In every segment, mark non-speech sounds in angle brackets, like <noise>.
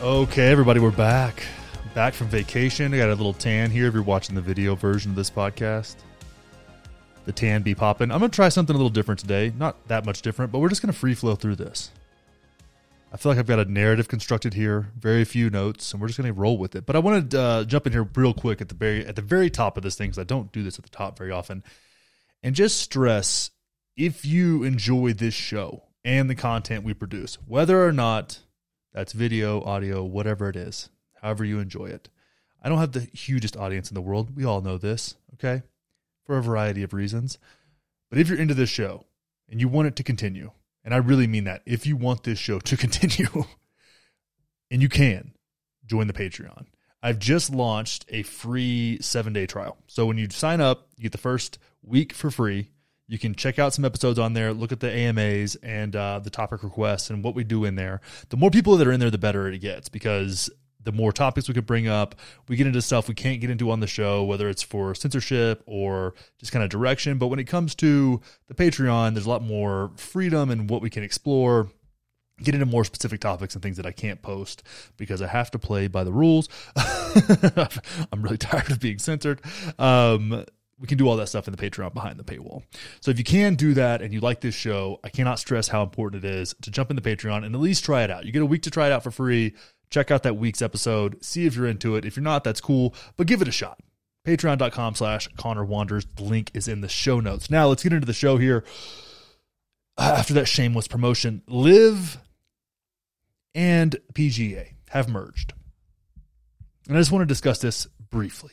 Okay, everybody, we're back. Back from vacation. I got a little tan here if you're watching the video version of this podcast. The tan be popping. I'm going to try something a little different today. Not that much different, but we're just going to free flow through this. I feel like I've got a narrative constructed here, very few notes, and we're just going to roll with it. But I want to uh, jump in here real quick at the very at the very top of this thing because I don't do this at the top very often, and just stress if you enjoy this show and the content we produce, whether or not that's video, audio, whatever it is, however you enjoy it. I don't have the hugest audience in the world. We all know this, okay? For a variety of reasons. But if you're into this show and you want it to continue, and I really mean that, if you want this show to <laughs> continue, and you can, join the Patreon. I've just launched a free seven day trial. So when you sign up, you get the first week for free. You can check out some episodes on there, look at the AMAs and uh, the topic requests and what we do in there. The more people that are in there, the better it gets because the more topics we can bring up, we get into stuff we can't get into on the show, whether it's for censorship or just kind of direction. But when it comes to the Patreon, there's a lot more freedom in what we can explore get into more specific topics and things that I can't post because I have to play by the rules. <laughs> I'm really <laughs> tired of being censored. Um, we can do all that stuff in the Patreon behind the paywall. So if you can do that and you like this show, I cannot stress how important it is to jump in the Patreon and at least try it out. You get a week to try it out for free. Check out that week's episode. See if you're into it. If you're not, that's cool, but give it a shot. Patreon.com slash Conner Wanders. The link is in the show notes. Now let's get into the show here. After that shameless promotion, LIV and PGA have merged. And I just want to discuss this briefly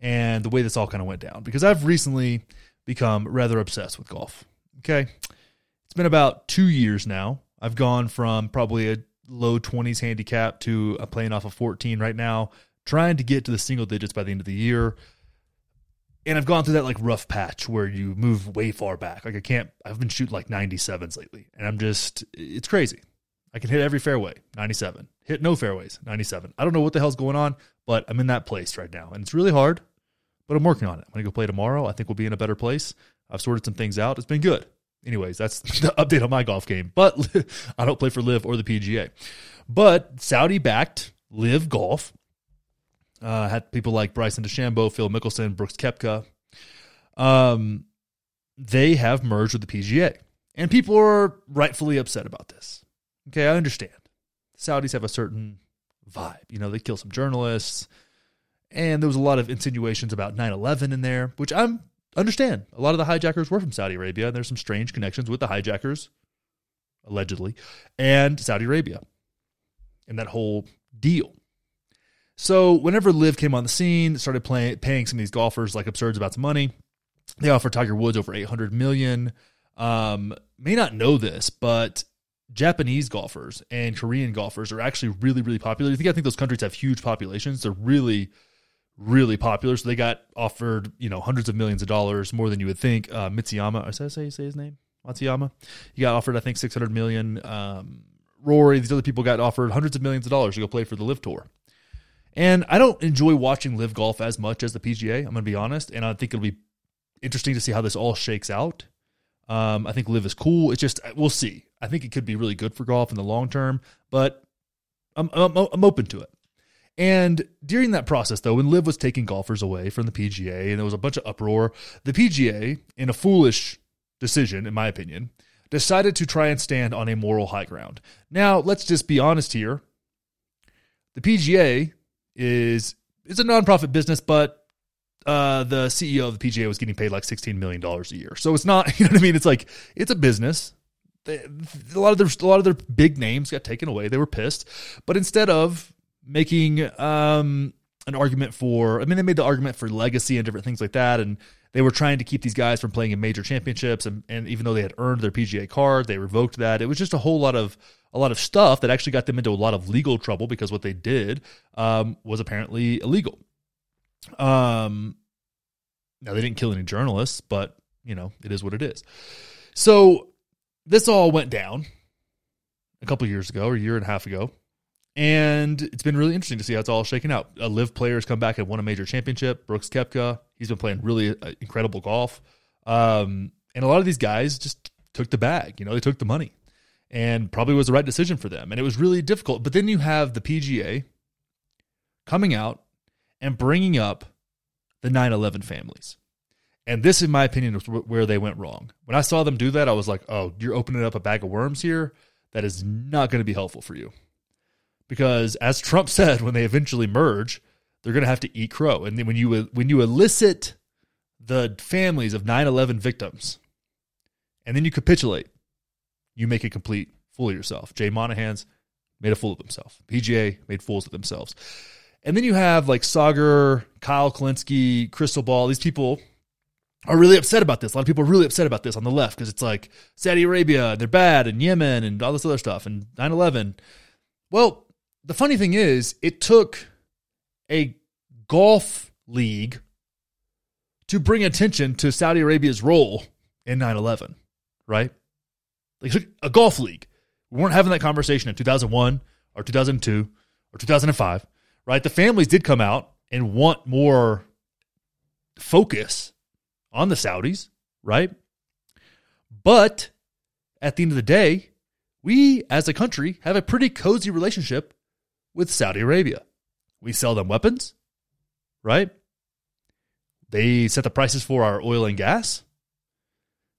and the way this all kind of went down because I've recently become rather obsessed with golf. Okay. It's been about two years now. I've gone from probably a low 20s handicap to a playing off of 14 right now, trying to get to the single digits by the end of the year. And I've gone through that like rough patch where you move way far back. Like I can't, I've been shooting like 97s lately. And I'm just, it's crazy. I can hit every fairway, 97. Hit no fairways, 97. I don't know what the hell's going on, but I'm in that place right now. And it's really hard, but I'm working on it. I'm going to go play tomorrow. I think we'll be in a better place. I've sorted some things out. It's been good. Anyways, that's <laughs> the update on my golf game. But <laughs> I don't play for LIV or the PGA. But Saudi backed LIV Golf. Uh, had people like Bryson DeChambeau, Phil Mickelson, Brooks Koepka. Um, they have merged with the PGA. And people are rightfully upset about this. Okay, I understand. Saudis have a certain vibe. You know, they kill some journalists, and there was a lot of insinuations about 9/11 in there, which I'm understand. A lot of the hijackers were from Saudi Arabia, and there's some strange connections with the hijackers, allegedly, and Saudi Arabia, and that whole deal. So whenever LIV came on the scene, started playing, paying some of these golfers like absurd amounts of money, they offered Tiger Woods over 800 million. Um, may not know this, but Japanese golfers and Korean golfers are actually really, really popular. You think I think those countries have huge populations. They're really, really popular. So they got offered, you know, hundreds of millions of dollars more than you would think. Uh, Mitsuyama, is that say say his name? Matsuyama. He got offered, I think, six hundred million. Um, Rory, these other people got offered hundreds of millions of dollars to go play for the LIV Tour. And I don't enjoy watching LIV golf as much as the PGA. I'm going to be honest, and I think it'll be interesting to see how this all shakes out. Um, I think LIV is cool. It's just we'll see. I think it could be really good for golf in the long term, but I'm, I'm, I'm open to it. And during that process, though, when LIV was taking golfers away from the PGA and there was a bunch of uproar, the PGA, in a foolish decision, in my opinion, decided to try and stand on a moral high ground. Now, let's just be honest here. The PGA is is a nonprofit business, but uh, the CEO of the PGA was getting paid like $16 million a year. So it's not, <laughs> you know what I mean? It's like, it's a business they, a lot of their a lot of their big names got taken away. They were pissed, but instead of making um, an argument for, I mean, they made the argument for legacy and different things like that, and they were trying to keep these guys from playing in major championships. And, and even though they had earned their PGA card, they revoked that. It was just a whole lot of a lot of stuff that actually got them into a lot of legal trouble because what they did um, was apparently illegal. Um, now they didn't kill any journalists, but you know it is what it is. So this all went down a couple years ago or a year and a half ago. And it's been really interesting to see how it's all shaken out. A LIV players come back and won a major championship. Brooks Koepka, he's been playing really uh, incredible golf. Um, and a lot of these guys just took the bag. You know, they took the money. and probably was the right decision for them. And it was really difficult. But then you have the PGA coming out and bringing up the 9 11 families. And this, in my opinion, is where they went wrong. When I saw them do that, I was like, oh, you're opening up a bag of worms here. That is not going to be helpful for you. Because as Trump <laughs> said, when they eventually merge, they're going to have to eat crow. And then when you when you elicit the families of 9/11 victims, and then you capitulate, you make a complete fool of yourself. Jay Monahan's made a fool of himself. PGA made fools of themselves. And then you have like Saagar, Kyle Kulinski, Krystal Ball. These people are really upset about this. A lot of people are really upset about this on the left because it's like Saudi Arabia, they're bad, and Yemen, and all this other stuff, and 9 11. Well, the funny thing is, it took a golf league to bring attention to Saudi Arabia's role in 9 11, right? Like a golf league. We weren't having that conversation in 2001 or 2002 or 2005, right? The families did come out and want more focus on the Saudis, right? But at the end of the day, we as a country have a pretty cozy relationship with Saudi Arabia. We sell them weapons, right? They set the prices for our oil and gas.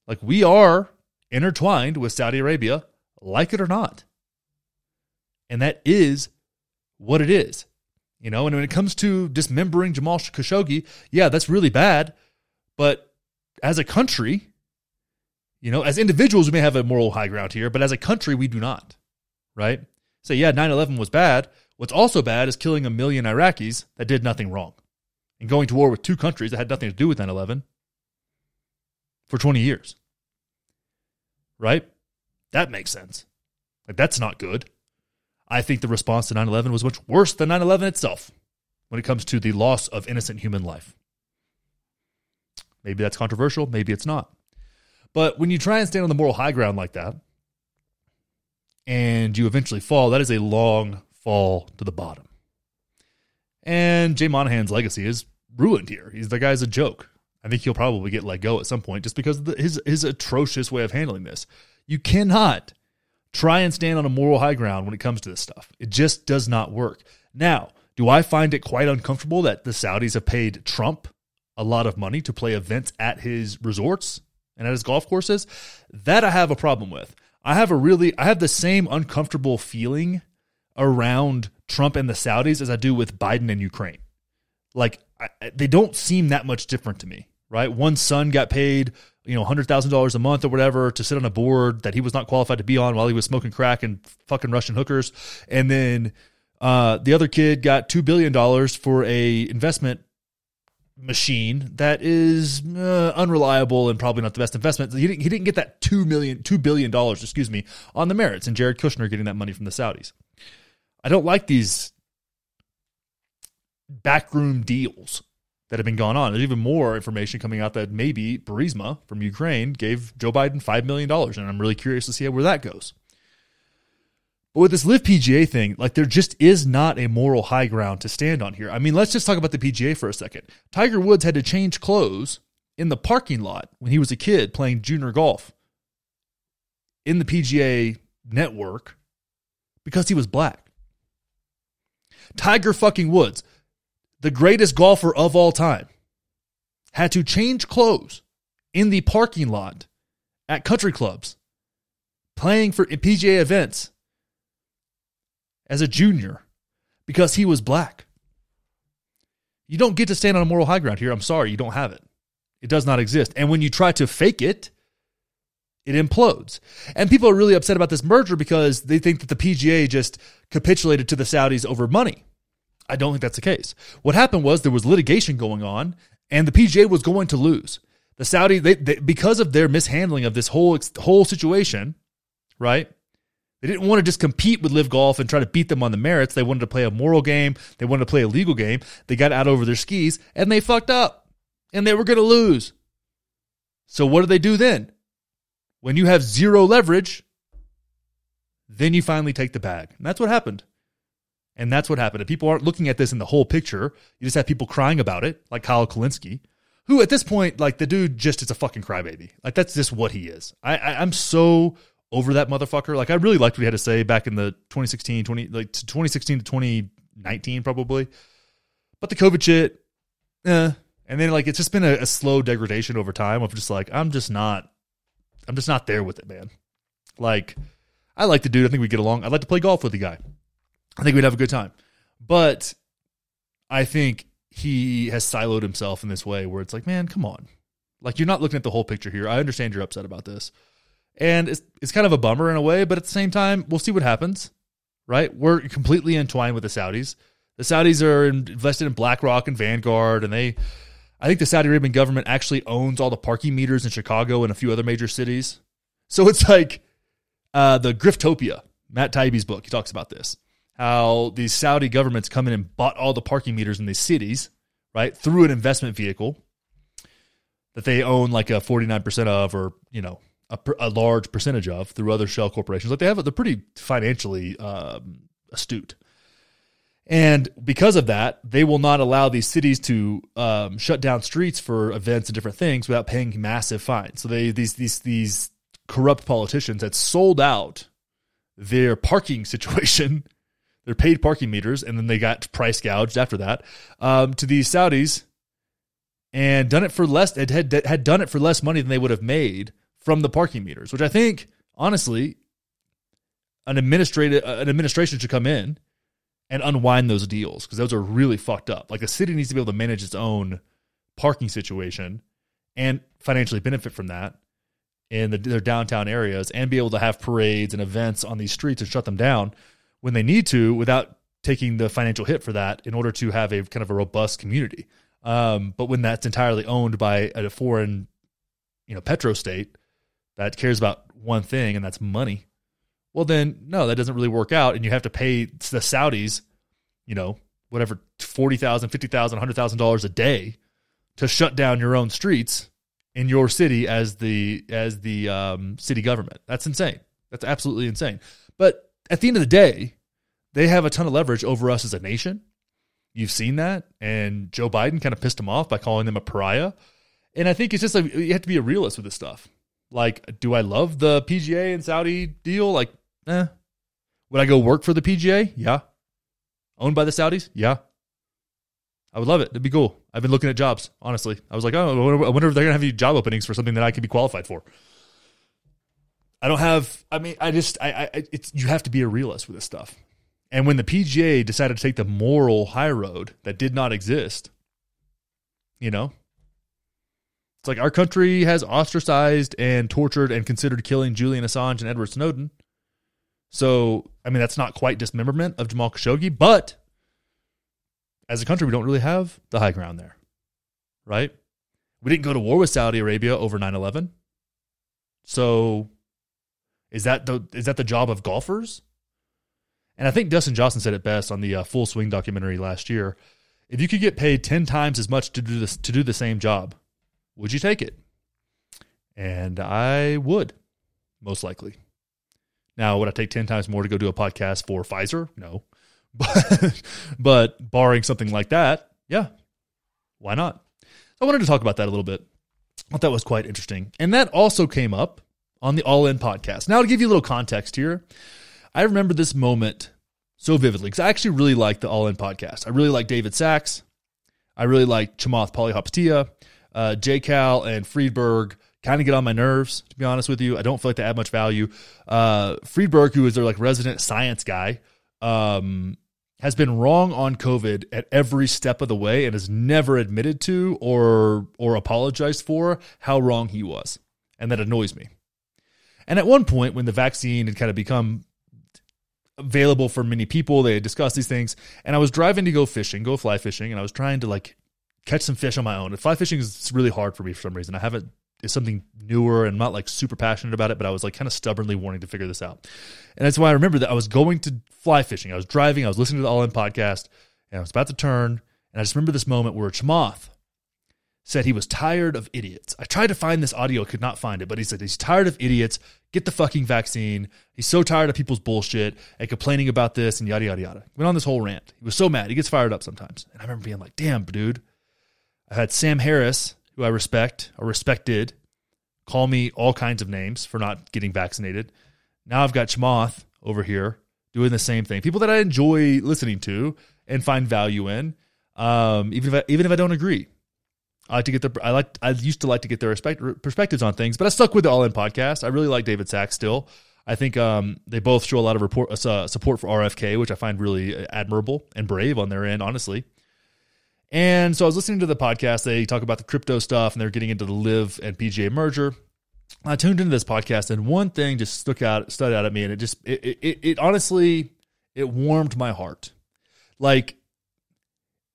Like we are intertwined with Saudi Arabia, like it or not. And that is what it is. You know, and when it comes to dismembering Jamal Khashoggi, yeah, that's really bad. But as a country, you know, as individuals, we may have a moral high ground here, but as a country, we do not, right? Say, so yeah, 9 11 was bad. What's also bad is killing a million Iraqis that did nothing wrong and going to war with two countries that had nothing to do with 9 11 for 20 years. Right? That makes sense. Like, that's not good. I think the response to 9 11 was much worse than 9 11 itself when it comes to the loss of innocent human life. Maybe that's controversial, maybe it's not. But when you try and stand on the moral high ground like that, and you eventually fall, that is a long fall to the bottom. And Jay Monahan's legacy is ruined here. He's the guy's a joke. I think he'll probably get let go at some point just because of the, his his atrocious way of handling this. You cannot try and stand on a moral high ground when it comes to this stuff. It just does not work. Now, do I find it quite uncomfortable that the Saudis have paid Trump a lot of money to play events at his resorts and at his golf courses? That I have a problem with. I have a really I have the same uncomfortable feeling around Trump and the Saudis as I do with Biden and Ukraine. Like I, they don't seem that much different to me, right? One son got paid, you know, hundred thousand dollars a month or whatever to sit on a board that he was not qualified to be on while he was smoking crack and fucking Russian hookers, and then uh, the other kid got two billion dollars for a investment machine that is uh, unreliable and probably not the best investment. He didn't, he didn't get that two million, two billion dollars, excuse me, on the merits, and Jared Kushner getting that money from the Saudis. I don't like these backroom deals that have been going on. There's even more information coming out that maybe Burisma from Ukraine gave Joe Biden $5 million. And I'm really curious to see where that goes. But with this LIV PGA thing, like there just is not a moral high ground to stand on here. I mean, let's just talk about the PGA for a second. Tiger Woods had to change clothes in the parking lot when he was a kid playing junior golf in the PGA network because he was black. Tiger fucking Woods, the greatest golfer of all time, had to change clothes in the parking lot at country clubs playing for PGA events as a junior because he was black. You don't get to stand on a moral high ground here. I'm sorry, you don't have it. It does not exist. And when you try to fake it, it implodes. And people are really upset about this merger because they think that the PGA just capitulated to the Saudis over money. I don't think that's the case. What happened was there was litigation going on and the PGA was going to lose. The Saudi they, they because of their mishandling of this whole whole situation, right? They didn't want to just compete with LIV Golf and try to beat them on the merits. They wanted to play a moral game. They wanted to play a legal game. They got out over their skis and they fucked up. And they were going to lose. So what do they do then? When you have zero leverage, then you finally take the bag. And that's what happened. And that's what happened. If people aren't looking at this in the whole picture, you just have people crying about it, like Kyle Kulinski, who at this point, like the dude just is a fucking crybaby. Like that's just what he is. I, I I'm so over that motherfucker. Like I really liked what he had to say back in the 2016, 20 like 2016 to 2019 probably. But the COVID shit, eh. And then like it's just been a, a slow degradation over time of just like I'm just not I'm just not there with it, man. Like I like the dude. I think we get along. I'd like to play golf with the guy. I think we'd have a good time. But I think he has siloed himself in this way where it's like, man, come on. Like you're not looking at the whole picture here. I understand you're upset about this. And it's it's kind of a bummer in a way, but at the same time, we'll see what happens. Right? We're completely entwined with the Saudis. The Saudis are invested in BlackRock and Vanguard, and they I think the Saudi Arabian government actually owns all the parking meters in Chicago and a few other major cities. So it's like uh, the Griftopia, Matt Taibbi's book. He talks about this how these Saudi governments come in and bought all the parking meters in these cities, right, through an investment vehicle that they own like a 49% of or, you know, a, a large percentage of through other shell corporations. Like they have, they're pretty financially um, astute. And because of that, they will not allow these cities to um, shut down streets for events and different things without paying massive fines. So they these these these corrupt politicians had sold out their parking <laughs> situation, their paid parking meters, and then they got price gouged after that um, to these Saudis, and done it for less. Had, had had done it for less money than they would have made from the parking meters, which I think honestly, an administrative an administration should come in and unwind those deals because those are really fucked up. Like the city needs to be able to manage its own parking situation and financially benefit from that in the, their downtown areas and be able to have parades and events on these streets and shut them down when they need to without taking the financial hit for that in order to have a kind of a robust community. Um, but when that's entirely owned by a foreign, you know, petro state that cares about one thing and that's money, well, then no, that doesn't really work out, and you have to pay the Saudis, you know, whatever forty thousand, fifty thousand, hundred thousand dollars a day to shut down your own streets in your city as the as the um, city government. That's insane. That's absolutely insane. But at the end of the day, they have a ton of leverage over us as a nation. You've seen that, and Joe Biden kind of pissed them off by calling them a pariah. And I think it's just like you have to be a realist with this stuff. Like, do I love the PGA and Saudi deal? Like, Eh. Would I go work for the PGA? Yeah. Owned by the Saudis? Yeah. I would love it. It'd be cool. I've been looking at jobs, honestly. I was like, oh, I wonder if they're going to have any job openings for something that I could be qualified for. I don't have, I mean, I just, I, I, it's, you have to be a realist with this stuff. And when the PGA decided to take the moral high road that did not exist, you know, it's like our country has ostracized and tortured and considered killing Julian Assange and Edward Snowden. So, I mean, that's not quite dismemberment of Jamal Khashoggi, but as a country, we don't really have the high ground there, right? We didn't go to war with Saudi Arabia over 9 11. So, is that the is that the job of golfers? And I think Dustin Johnson said it best on the uh, Full Swing documentary last year. If you could get paid ten times as much to do this to do the same job, would you take it? And I would, most likely. Now, would I take 10 times more to go do a podcast for Pfizer? No. <laughs> But, but barring something like that, yeah, why not? I wanted to talk about that a little bit. I thought that was quite interesting. And that also came up on the All In podcast. Now, to give you a little context here, I remember this moment so vividly because I actually really like the All In podcast. I really like David Sacks. I really like Chamath Palihapitiya, uh, J. Cal, and Friedberg kind of get on my nerves, to be honest with you. I don't feel like they add much value. Uh, Friedberg, who is their like resident science guy, um, has been wrong on COVID at every step of the way and has never admitted to or or apologized for how wrong he was. And that annoys me. And at one point, when the vaccine had kind of become available for many people, they had discussed these things. And I was driving to go fishing, go fly fishing, and I was trying to like catch some fish on my own. Fly fishing is really hard for me for some reason. I haven't is something newer and not like super passionate about it, but I was like kind of stubbornly wanting to figure this out. And that's why I remember that I was going to fly fishing. I was driving, I was listening to the All In podcast, and I was about to turn. And I just remember this moment where Chamath said he was tired of idiots. I tried to find this audio, could not find it, but he said he's tired of idiots. Get the fucking vaccine. He's so tired of people's bullshit and complaining about this and yada, yada, yada. Went on this whole rant. He was so mad. He gets fired up sometimes. And I remember being like, damn, dude. I had Sam Harris who I respect or respected, call me all kinds of names for not getting vaccinated. Now I've got Chamath over here doing the same thing. People that I enjoy listening to and find value in, um, even if I, even if I don't agree. I like to get their. I like. I used to like to get their respect, perspectives on things, but I stuck with the All In podcast. I really like David Sacks still. I think um, they both show a lot of report, uh, support for RFK, which I find really admirable and brave on their end, honestly. And so I was listening to the podcast. They talk about the crypto stuff, and they're getting into the LIV and PGA merger. I tuned into this podcast, and one thing just stuck out, stood out at me, and it just, it, it, it honestly, it warmed my heart. Like,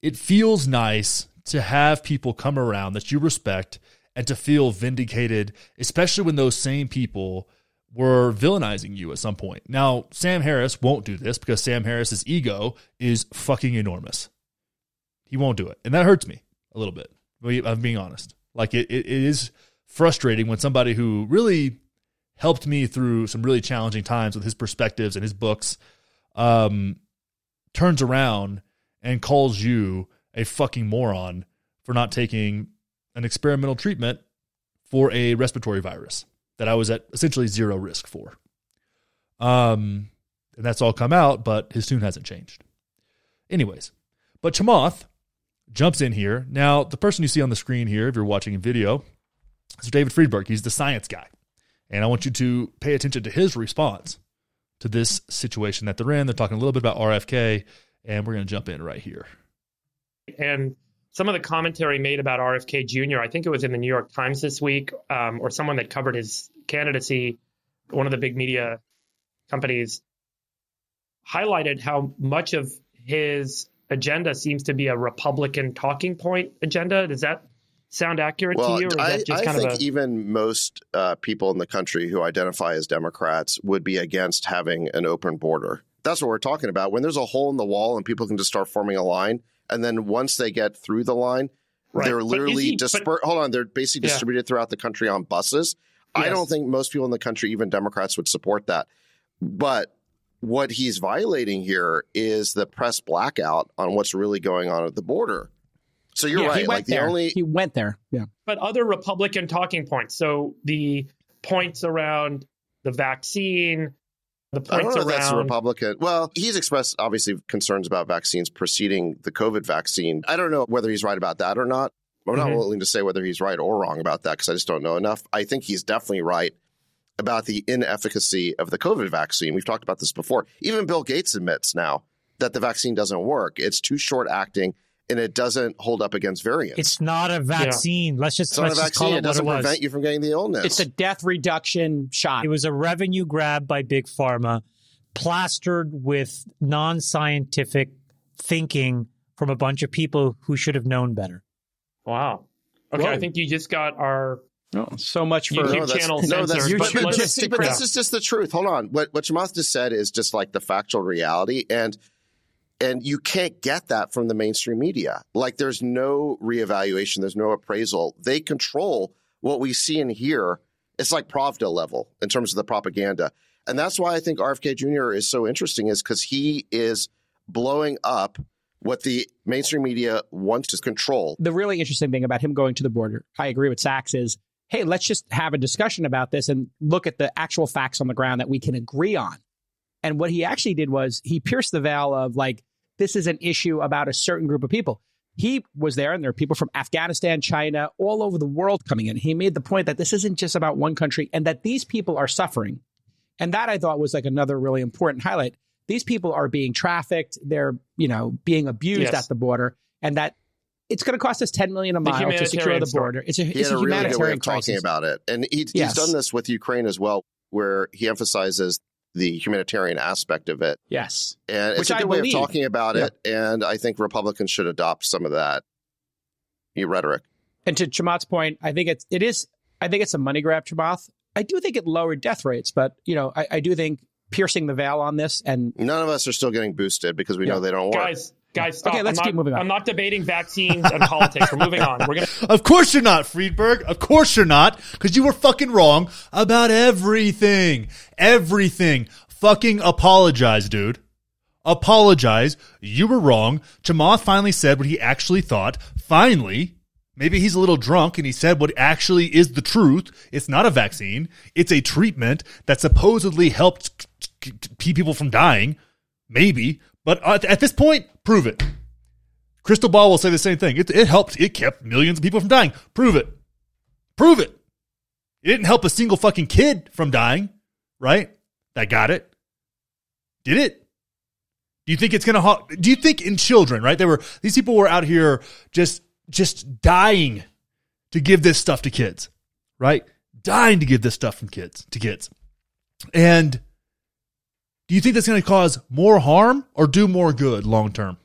it feels nice to have people come around that you respect and to feel vindicated, especially when those same people were villainizing you at some point. Now, Sam Harris won't do this because Sam Harris's ego is fucking enormous. He won't do it. And that hurts me a little bit. I'm being honest. Like it, it is frustrating when somebody who really helped me through some really challenging times with his perspectives and his books um, turns around and calls you a fucking moron for not taking an experimental treatment for a respiratory virus that I was at essentially zero risk for. Um, and that's all come out, but his tune hasn't changed. Anyways, but Chamath jumps in here. Now, the person you see on the screen here, if you're watching a video, is David Friedberg. He's the science guy. And I want you to pay attention to his response to this situation that they're in. They're talking a little bit about RFK, and we're going to jump in right here. And some of the commentary made about RFK Jr., I think it was in the New York Times this week, um, or someone that covered his candidacy, one of the big media companies, highlighted how much of his agenda seems to be a Republican talking point agenda. Does that sound accurate well, to you? Or is I, I think a... even most uh, people in the country who identify as Democrats would be against having an open border. That's what we're talking about. When there's a hole in the wall and people can just start forming a line, and then once they get through the line, right. they're literally dispersed. Hold on, they're basically yeah. distributed throughout the country on buses. Yes. I don't think most people in the country, even Democrats, would support that. But what he's violating here is the press blackout on what's really going on at the border. So you're yeah, right. like the only he went there. Yeah. But other Republican talking points. So the points around the vaccine, the points I don't know around that's a Republican. Well, he's expressed obviously concerns about vaccines preceding the COVID vaccine. I don't know whether he's right about that or not. I'm not mm-hmm. willing to say whether he's right or wrong about that because I just don't know enough. I think he's definitely right about the inefficacy of the COVID vaccine. We've talked about this before. Even Bill Gates admits now that the vaccine doesn't work. It's too short acting and it doesn't hold up against variants. It's not a vaccine. Yeah. Let's just it's not let's a vaccine. It, it, doesn't prevent was. you from getting the illness. It's a death reduction shot. It was a revenue grab by big pharma, plastered with non-scientific thinking from a bunch of people who should have known better. Wow. Okay, Whoa. I think you just got our Oh, so much for YouTube no, channel no, that's, but, but, see, but this is just the truth. Hold on. What what Chamath just said is just like the factual reality, and and you can't get that from the mainstream media. Like there's no reevaluation, there's no appraisal. They control what we see and hear. It's like Pravda level in terms of the propaganda, and that's why I think RFK Jr. is so interesting, is because he is blowing up what the mainstream media wants to control. The really interesting thing about him going to the border, I agree with Sacks, is hey, let's just have a discussion about this and look at the actual facts on the ground that we can agree on. And what he actually did was he pierced the veil of like, this is an issue about a certain group of people. He was there, and there are people from Afghanistan, China, all over the world coming in. He made the point that this isn't just about one country and that these people are suffering. And that I thought was like another really important highlight. These people are being trafficked, they're, you know, being abused yes. at the border, and that it's going to cost us 10 million a mile to secure the border. It's a, he it's a, a humanitarian really good way of crisis. talking about it. And he, yes. he's done this with Ukraine as well, where he emphasizes the humanitarian aspect of it. Yes. And it's Which a good I way believe. of talking about yeah. it. And I think Republicans should adopt some of that rhetoric. And to Chamath's point, I think it's, it is, I think it's a money grab, Chamath. I do think it lowered death rates, but, you know, I, I do think piercing the veil on this and none of us are still getting boosted because we yeah. know they don't work. Guys, Guys, stop. Okay, let's I'm keep not, moving on. I'm not debating vaccines and politics. We're moving on. We're gonna. <laughs> Of course you're not, Friedberg. Of course you're not, because you were fucking wrong about everything. Everything. Fucking apologize, dude. Apologize. You were wrong. Chamath finally said what he actually thought. Finally, Maybe he's a little drunk and he said what actually is the truth. It's not a vaccine. It's a treatment that supposedly helped keep people from dying. Maybe. But at this point, prove it. Krystal Ball will say the same thing. It, it helped. It kept millions of people from dying. Prove it. Prove it. It didn't help a single fucking kid from dying, right? That got it. Did it? Do you think it's going to do you think in children, right? They were these people were out here just just dying to give this stuff to kids, right? Dying to give this stuff from kids to kids. And do you think that's going to cause more harm or do more good long term?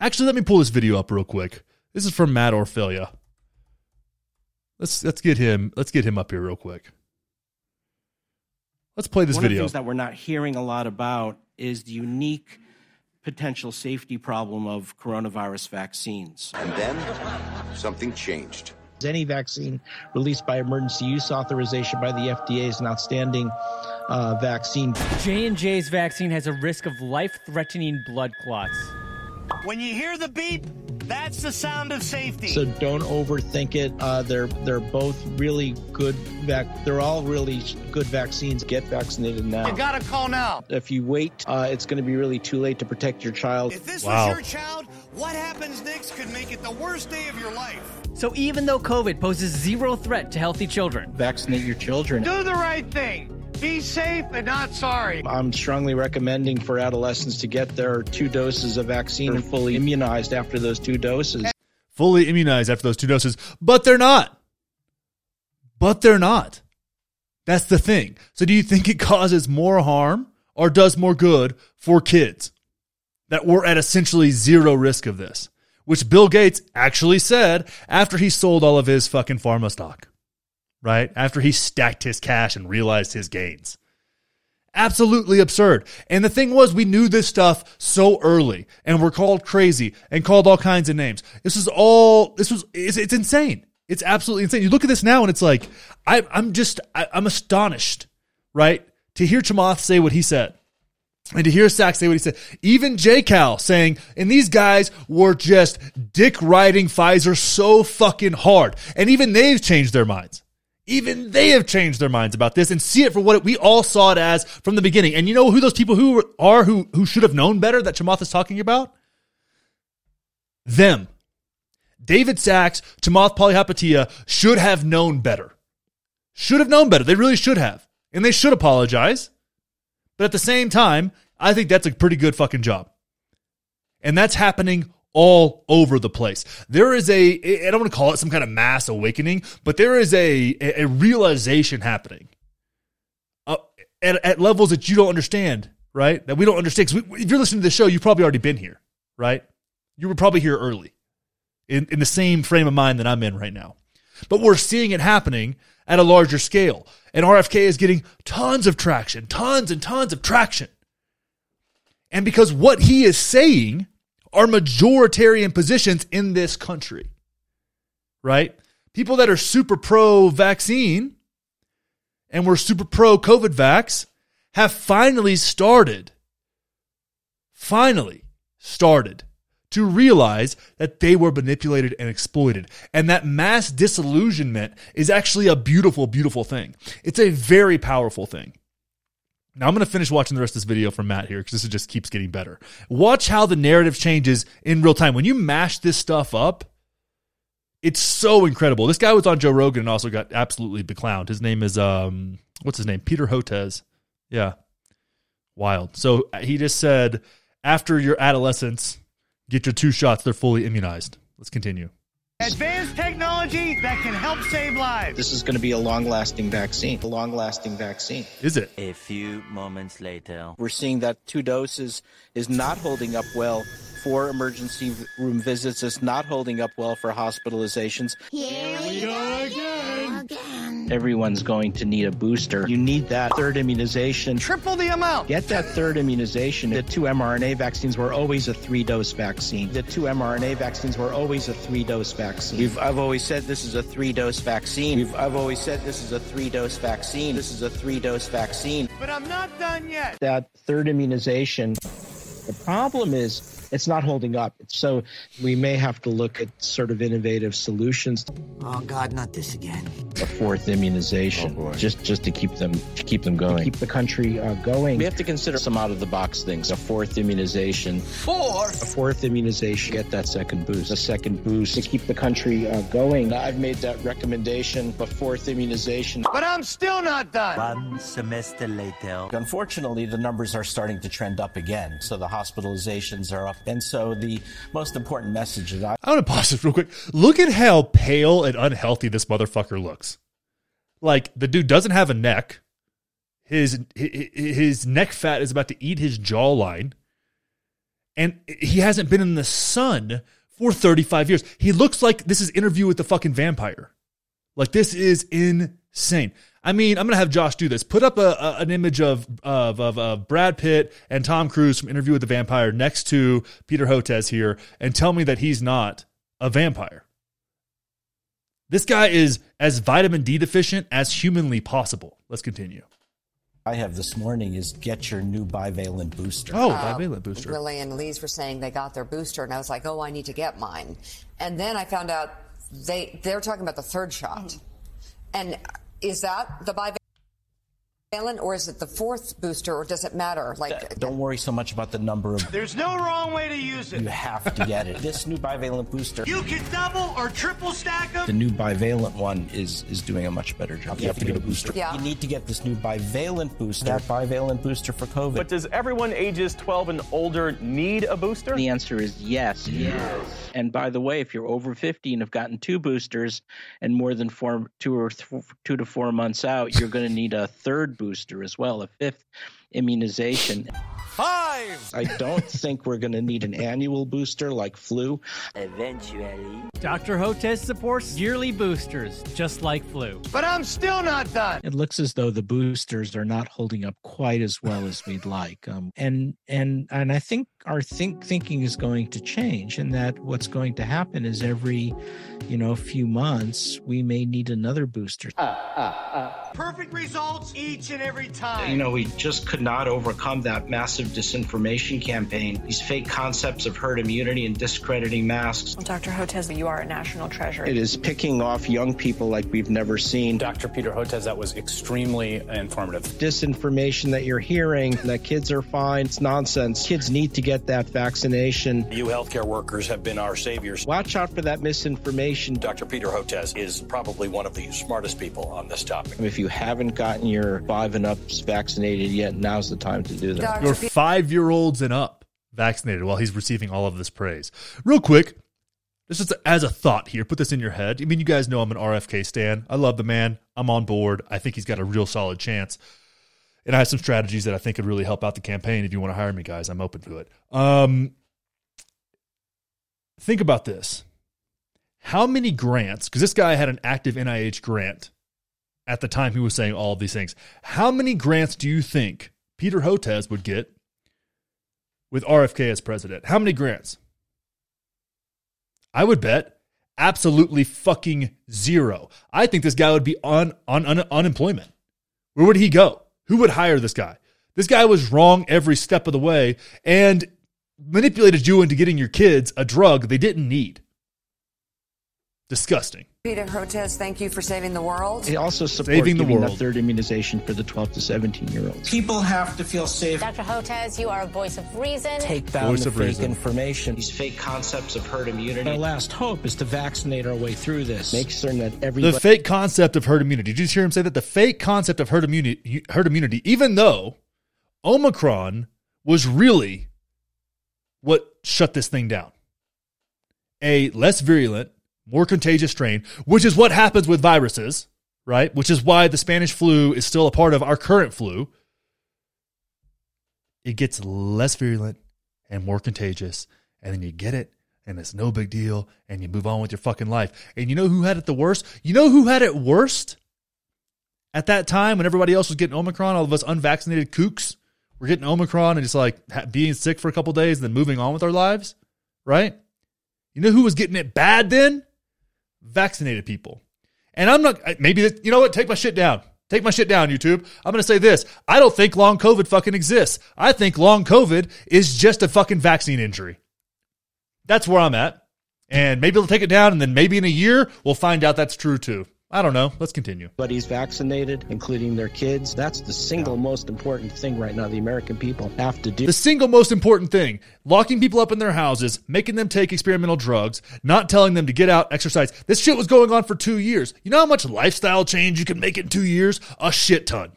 Actually, let me pull this video up real quick. This is from Matt Orfalea. Let's let's get him let's get him up here real quick. Let's play this One video. One of the things that we're not hearing a lot about is the unique potential safety problem of coronavirus vaccines. And then something changed. Any vaccine released by emergency use authorization by the FDA is an outstanding uh, vaccine. J&J's vaccine has a risk of life-threatening blood clots. When you hear the beep, that's the sound of safety. So don't overthink it. Uh, they're they're both really good. Vac- they're all really good vaccines. Get vaccinated now. You gotta call now. If you wait, uh, it's going to be really too late to protect your child. If this wow. was your child, what happens next could make it the worst day of your life. So even though COVID poses zero threat to healthy children, vaccinate your children. Do the right thing. Be safe and not sorry. I'm strongly recommending for adolescents to get their two doses of vaccine and fully immunized after those two doses. Fully immunized after those two doses, but they're not. But they're not. That's the thing. So do you think it causes more harm or does more good for kids that were at essentially zero risk of this? Which Bill Gates actually said after he sold all of his fucking pharma stock right? After he stacked his cash and realized his gains. Absolutely absurd. And the thing was, we knew this stuff so early and we're called crazy and called all kinds of names. This is all, this was, it's, it's insane. It's absolutely insane. You look at this now and it's like, I, I'm just, I, I'm astonished, right? To hear Chamath say what he said. And to hear Sack say what he said, even J. Cal saying, and these guys were just dick riding Pfizer so fucking hard. And even they've changed their minds. Even they have changed their minds about this and see it for what it, we all saw it as from the beginning. And you know who those people who are who who should have known better that Chamath is talking about? Them. David Sacks, Chamath Palihapitiya should have known better. Should have known better. They really should have. And they should apologize. But at the same time, I think that's a pretty good fucking job. And that's happening all over the place. There is a, I don't want to call it some kind of mass awakening, but there is a, a realization happening uh, at, at levels that you don't understand, right? That we don't understand. Because if you're listening to the show, you've probably already been here, right? You were probably here early in, in the same frame of mind that I'm in right now. But we're seeing it happening at a larger scale. And RFK is getting tons of traction, tons and tons of traction. And because what he is saying are majoritarian positions in this country, right? People that are super pro vaccine and were super pro COVID vax have finally started, finally started to realize that they were manipulated and exploited. And that mass disillusionment is actually a beautiful, beautiful thing. It's a very powerful thing. Now I'm going to finish watching the rest of this video from Matt here because this just keeps getting better. Watch how the narrative changes in real time. When you mash this stuff up, it's so incredible. This guy was on Joe Rogan and also got absolutely beclowned. His name is um what's his name? Peter Hotez. Yeah. Wild. So he just said after your adolescence, get your two shots, they're fully immunized. Let's continue. Advanced technology that can help save lives. This is going to be a long lasting vaccine. A long lasting vaccine. Is it? A few moments later. We're seeing that two doses is not holding up well for emergency room visits. It's not holding up well for hospitalizations. Here we go again. Again. Everyone's going to need a booster. You need that third immunization. Triple the amount. Get that third immunization. The two mRNA vaccines were always a three dose vaccine. The two mRNA vaccines were always a three dose vaccine. We've, I've always said this is a three dose vaccine. We've, I've always said this is a three dose vaccine. This is a three dose vaccine. But I'm not done yet. That third immunization. The problem is it's not holding up. So we may have to look at sort of innovative solutions. Oh God, not this again. A fourth immunization, Oh, just just to keep them to keep them going, keep the country uh, going. We have to consider some out of the box things. A fourth immunization. Fourth. A fourth immunization, get that second boost. A second boost to keep the country uh, going. I've made that recommendation. A fourth immunization. But I'm still not done. One semester later. Unfortunately, the numbers are starting to trend up again. So the hospitalizations are up. And so the most important message that I, I want to pause this real quick. Look at how pale and unhealthy this motherfucker looks. Like the dude doesn't have a neck. His his neck fat is about to eat his jawline. And he hasn't been in the sun for 35 years. He looks like this is interview with the fucking vampire. Like this is insane. I mean, I'm gonna have Josh do this. Put up a, a an image of, of of of Brad Pitt and Tom Cruise from Interview with the Vampire next to Peter Hotez here, and tell me that he's not a vampire. This guy is as vitamin D deficient as humanly possible. Let's continue. I have this morning is get your new bivalent booster. Oh, bivalent booster. Lily and Lee's were saying they got their booster, and I was like, oh, I need to get mine. And then I found out they they're talking about the third shot. And is that the bivalent, or is it the fourth booster, or does it matter? Like, Don't worry so much about the number of. There's no wrong way to use it. You have to get it. This new bivalent booster. You can double or triple stack them. The new bivalent one is is doing a much better job. You have to get a booster. Yeah. You need to get this new bivalent booster. That bivalent booster for COVID. But does everyone ages 12 and older need a booster? The answer is yes. Yes. And by the way, if you're over 50 and have gotten two boosters and more than four, two or th- two to four months out, you're going to need a third booster as well, a fifth immunization. Five. I don't <laughs> think we're going to need an annual booster like flu. Eventually. Dr. Hotez supports yearly boosters, just like flu. But I'm still not done. It looks as though the boosters are not holding up quite as well as we'd like, um, and and and I think our think thinking is going to change, and that what's going to happen is every, you know, few months we may need another booster. Uh, uh, uh. Perfect results each and every time. You know, we just could not overcome that massive disinformation campaign. These fake concepts of herd immunity and discrediting masks. Well, Dr. Hotez, you are a national treasure. It is picking off young people like we've never seen. Dr. Peter Hotez, that was extremely informative. Disinformation that you're hearing that kids are fine, it's nonsense. Kids need to get that vaccination. You healthcare workers have been our saviors. Watch out for that misinformation. Dr. Peter Hotez is probably one of the smartest people on this topic. If you haven't gotten your five and ups vaccinated yet, now's the time to do that. Your five year olds and up vaccinated while he's receiving all of this praise. Real quick, this is as a thought here. Put this in your head. I mean, you guys know I'm an RFK stan. I love the man. I'm on board. I think he's got a real solid chance. And I have some strategies that I think could really help out the campaign. If you want to hire me, guys, I'm open to it. Um, think about this. How many grants, because this guy had an active NIH grant at the time he was saying all of these things. How many grants do you think Peter Hotez would get with RFK as president? How many grants? I would bet absolutely fucking zero. I think this guy would be on, on, on unemployment. Where would he go? Who would hire this guy? This guy was wrong every step of the way and manipulated you into getting your kids a drug they didn't need. Disgusting. Peter Hotez, thank you for saving the world. It also supports Saving the giving world. the third immunization for the 12 to 17 year olds. People have to feel safe. Dr. Hotez, you are a voice of reason. Take down Voice the of fake reason. information. These fake concepts of herd immunity. Our last hope is to vaccinate our way through this. Make certain that everybody. The fake concept of herd immunity. Did you just hear him say that? The fake concept of herd immunity, herd immunity, even though Omicron was really what shut this thing down. A less virulent, more contagious strain, which is what happens with viruses, right? Which is why the Spanish flu is still a part of our current flu. It gets less virulent and more contagious, and then you get it, and it's no big deal, and you move on with your fucking life. And you know who had it the worst? You know who had it worst? At that time, when everybody else was getting Omicron, all of us unvaccinated kooks were getting Omicron and just like being sick for a couple days and then moving on with our lives, right? You know who was getting it bad then? Vaccinated people. And I'm not, maybe, you know what? Take my shit down. Take my shit down, YouTube. I'm going to say this. I don't think long COVID fucking exists. I think long COVID is just a fucking vaccine injury. That's where I'm at. And maybe they'll take it down, and then maybe in a year, we'll find out that's true too. I don't know. Let's continue. Everybody's vaccinated, including their kids. That's the single most important thing right now the American people have to do. The single most important thing locking people up in their houses, making them take experimental drugs, not telling them to get out, exercise. This shit was going on for two years. You know how much lifestyle change you can make in two years? A shit ton.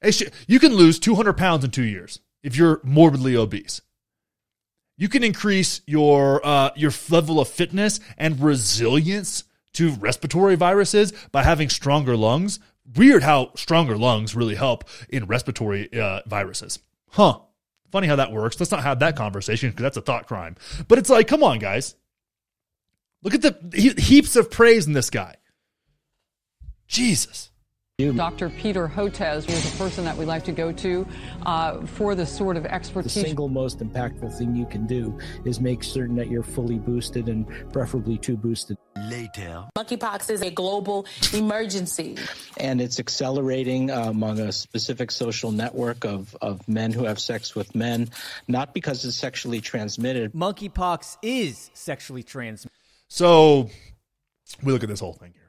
A shit. You can lose 200 pounds in two years if you're morbidly obese. You can increase your uh, your level of fitness and resilience to respiratory viruses by having stronger lungs. Weird how stronger lungs really help in respiratory uh, viruses. Huh. Funny how that works. Let's not have that conversation because that's a thought crime. But it's like, come on, guys. Look at the he- heaps of praise in this guy. Jesus. Dr. Peter Hotez is a person that we like to go to uh, for the sort of expertise. The single most impactful thing you can do is make certain that you're fully boosted and preferably two boosted. Later. Monkeypox is a global emergency. And it's accelerating uh, among a specific social network of, of men who have sex with men, not because it's sexually transmitted. Monkeypox is sexually transmitted. So we look at this whole thing here.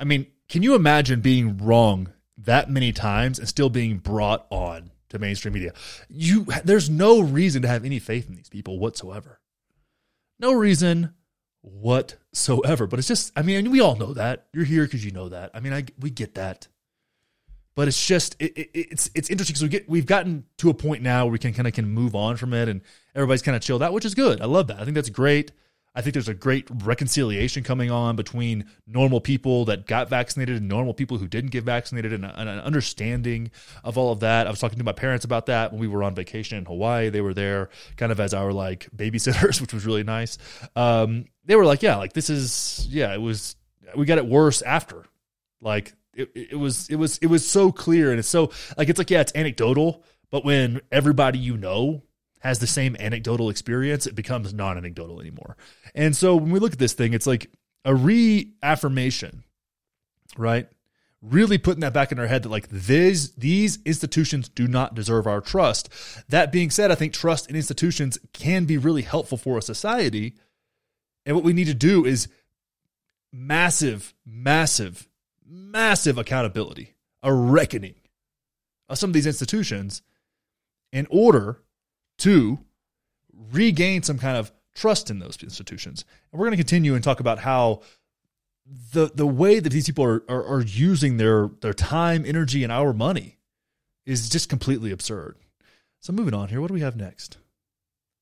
I mean, can you imagine being wrong that many times and still being brought on to mainstream media? You there's no reason to have any faith in these people whatsoever. No reason whatsoever. But it's just I mean, we all know that. You're here because you know that. I mean, I we get that. But it's just it, it, it's it's interesting because we get we've gotten to a point now where we can kind of can move on from it and everybody's kind of chilled out, which is good. I love that. I think that's great. I think there's a great reconciliation coming on between normal people that got vaccinated and normal people who didn't get vaccinated and, and an understanding of all of that. I was talking to my parents about that when we were on vacation in Hawaii. They were there kind of as our like babysitters, <laughs> which was really nice. Um, they were like, yeah, like this is, yeah, it was, we got it worse after. Like it, it was, it was, it was so clear and it's so like, it's like, yeah, it's anecdotal, but when everybody you know has the same anecdotal experience, it becomes non anecdotal anymore. And so when we look at this thing, it's like a reaffirmation, right? Really putting that back in our head that like these these institutions do not deserve our trust. That being said, I think trust in institutions can be really helpful for a society. And what we need to do is massive, massive, massive accountability, a reckoning of some of these institutions in order to regain some kind of trust in those institutions. And we're going to continue and talk about how the the way that these people are, are, are using their their time, energy, and our money is just completely absurd. So moving on here, what do we have next?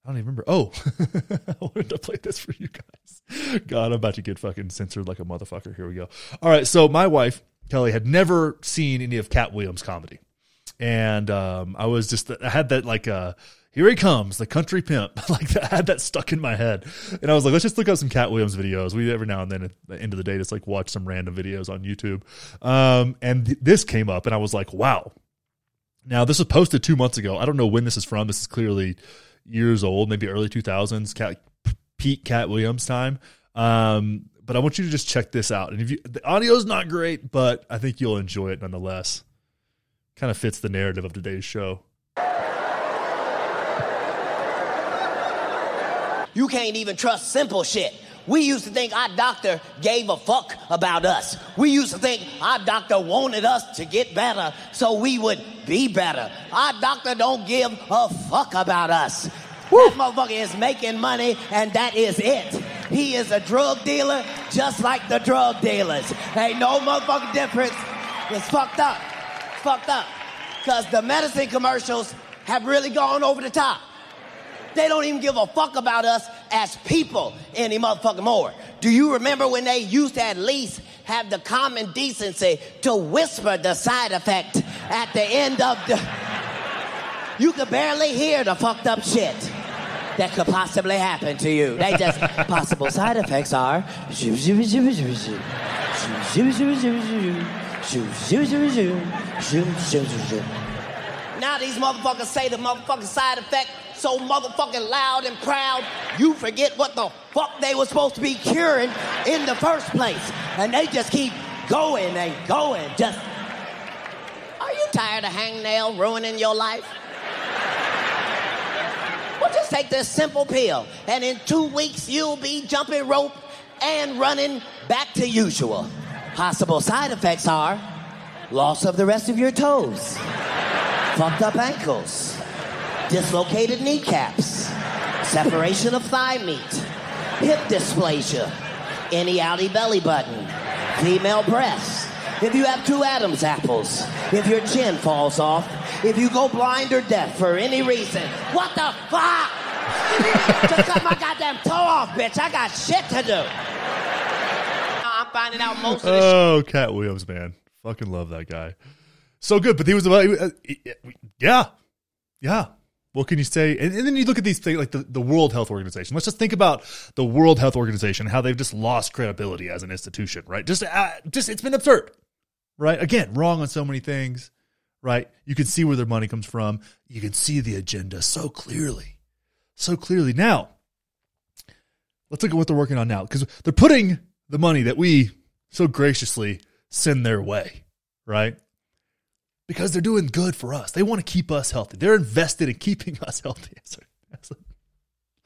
I don't even remember. Oh, <laughs> I wanted to play this for you guys. God, I'm about to get fucking censored like a motherfucker. Here we go. All right, so my wife Kelly had never seen any of Katt Williams' comedy, and um, I was just I had that like uh here he comes, the country pimp. <laughs> like I had that stuck in my head, and I was like, let's just look up some Katt Williams videos. We every now and then at the end of the day just like watch some random videos on YouTube, um, and th- this came up, and I was like, wow. Now this was posted two months ago. I don't know when this is from. This is clearly years old, maybe early two thousands. Katt peak Katt Williams time. Um, but I want you to just check this out. And if you the audio's not great, but I think you'll enjoy it nonetheless. Kind of fits the narrative of today's show. You can't even trust simple shit. We used to think our doctor gave a fuck about us. We used to think our doctor wanted us to get better so we would be better. Our doctor don't give a fuck about us. That motherfucker is making money and that is it. He is a drug dealer just like the drug dealers. Ain't no motherfucking difference. It's fucked up. It's fucked up. Because the medicine commercials have really gone over the top. They don't even give a fuck about us as people any motherfucking more. Do you remember when they used to at least have the common decency to whisper the side effect at the end of the. <laughs> You could barely hear the fucked up shit that could possibly happen to you. They just. <laughs> possible side effects are. <laughs> Now these motherfuckers say the motherfucking side effect so motherfucking loud and proud, you forget what the fuck they were supposed to be curing in the first place. And they just keep going and going. Just. Are you tired of hangnail ruining your life? Well, just take this simple pill, and in two weeks, you'll be jumping rope and running back to usual. Possible side effects are loss of the rest of your toes, fucked up ankles, dislocated kneecaps, separation of thigh meat, hip dysplasia, any outie belly button, female breasts. If you have two Adam's apples, if your chin falls off, if you go blind or deaf for any reason, what the fuck? <laughs> Just cut my goddamn toe off, bitch. I got shit to do. I'm finding out most of this Oh, Katt Williams, man, fucking love that guy. So good, but he was about, uh, yeah, yeah. What can you say? And, and then you look at these things like the, the World Health Organization. Let's just think about the World Health Organization, how they've just lost credibility as an institution, right? Just, uh, just it's been absurd, right? Again, wrong on so many things, right? You can see where their money comes from. You can see the agenda so clearly, so clearly. Now, let's look at what they're working on now because they're putting the money that we so graciously send their way, right? Because they're doing good for us. They want to keep us healthy. They're invested in keeping us healthy <laughs> as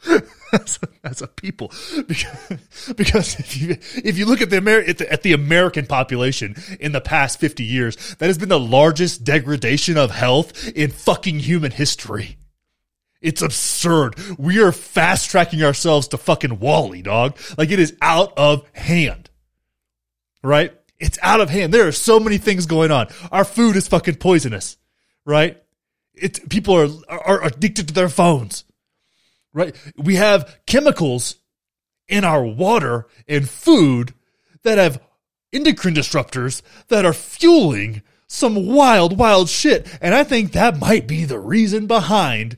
a, as a, as a, people. <laughs> Because, because if you if you look at the, Ameri- at the at the American population in the past 50 years, that has been the largest degradation of health in fucking human history. It's absurd. We are fast tracking ourselves to fucking WALL-E, dog. Like it is out of hand. Right? It's out of hand. There are so many things going on. Our food is fucking poisonous. Right? It's people are are addicted to their phones. Right? We have chemicals in our water and food that have endocrine disruptors that are fueling some wild, wild shit. And I think that might be the reason behind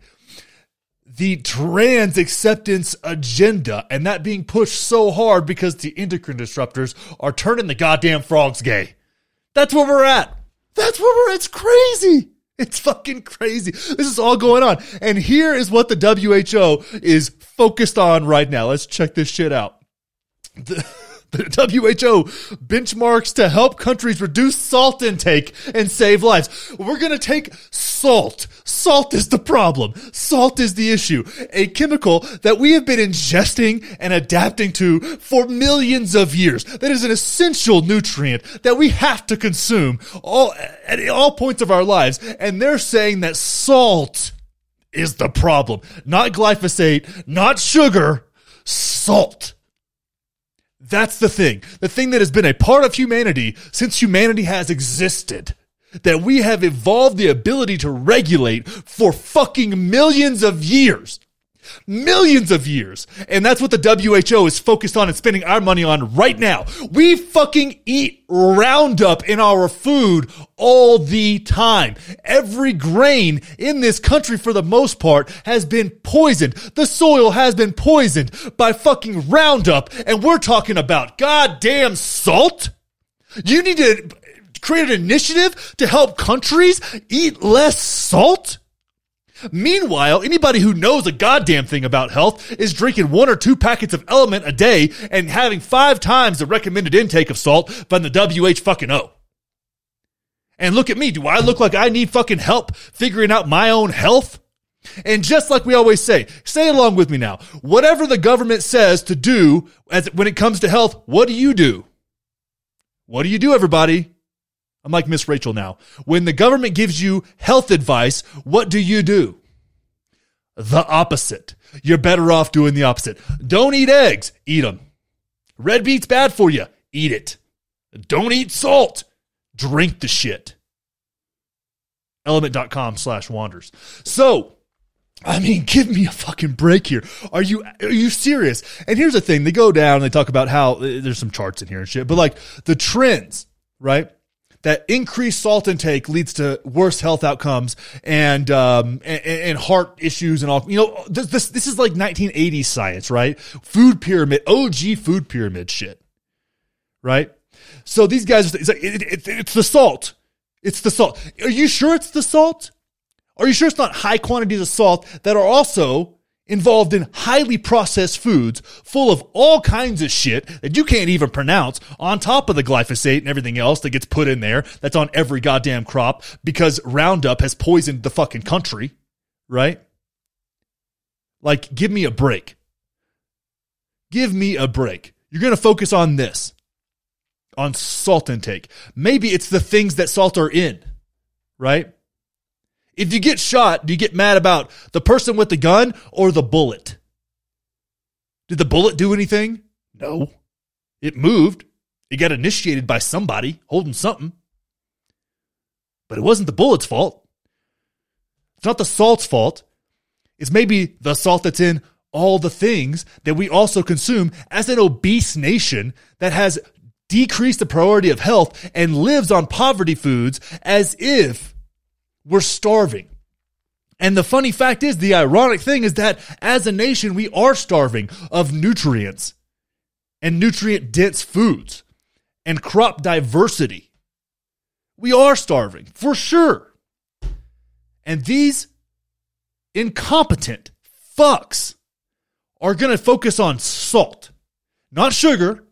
the trans acceptance agenda and that being pushed so hard because the endocrine disruptors are turning the goddamn frogs gay. That's where we're at. That's where we're at. It's crazy. It's fucking crazy. This is all going on. And here is what the WHO is focused on right now. Let's check this shit out. The, <laughs> the WHO benchmarks to help countries reduce salt intake and save lives. We're going to take salt. Salt is the problem. Salt is the issue. A chemical that we have been ingesting and adapting to for millions of years. That is an essential nutrient that we have to consume all, at all points of our lives. And they're saying that salt is the problem. Not glyphosate, not sugar, salt. That's the thing. The thing that has been a part of humanity since humanity has existed. That we have evolved the ability to regulate for fucking millions of years. Millions of years. And that's what the WHO is focused on and spending our money on right now. We fucking eat Roundup in our food all the time. Every grain in this country, for the most part, has been poisoned. The soil has been poisoned by fucking Roundup. And we're talking about goddamn salt? You need to create an initiative to help countries eat less salt? Meanwhile, anybody who knows a goddamn thing about health is drinking one or two packets of LMNT a day and having five times the recommended intake of salt from the WH fucking O. And look at me. Do I look like I need fucking help figuring out my own health? And just like we always say, say along with me now. Whatever the government says to do as when it comes to health, what do you do? What do you do, everybody? I'm like Miss Rachel now. When the government gives you health advice, what do you do? The opposite. You're better off doing the opposite. Don't eat eggs. Eat them. Red meat's bad for you. Eat it. Don't eat salt. Drink the shit. LMNT.com slash wanders. So, I mean, <laughs> give me a fucking break here. Are you are you serious? And here's the thing: they go down, and they talk about how there's some charts in here and shit, but like the trends, right? That increased salt intake leads to worse health outcomes and um and, and heart issues and all. You know, this, this this is like 1980s science, right? Food pyramid, OG food pyramid shit, right? So these guys, it's, like, it, it, it's the salt. It's the salt. Are you sure it's the salt? Are you sure it's not high quantities of salt that are also involved in highly processed foods full of all kinds of shit that you can't even pronounce on top of the glyphosate and everything else that gets put in there that's on every goddamn crop because Roundup has poisoned the fucking country, right? Like, give me a break. Give me a break. You're going to focus on this, on salt intake. Maybe it's the things that salt are in, right? If you get shot, do you get mad about the person with the gun or the bullet? Did the bullet do anything? No. It moved. It got initiated by somebody holding something. But it wasn't the bullet's fault. It's not the salt's fault. It's maybe the salt that's in all the things that we also consume as an obese nation that has decreased the priority of health and lives on poverty foods as if we're starving. And the funny fact is, the ironic thing is that as a nation, we are starving of nutrients and nutrient dense foods and crop diversity. We are starving for sure. And these incompetent fucks are going to focus on salt, not sugar,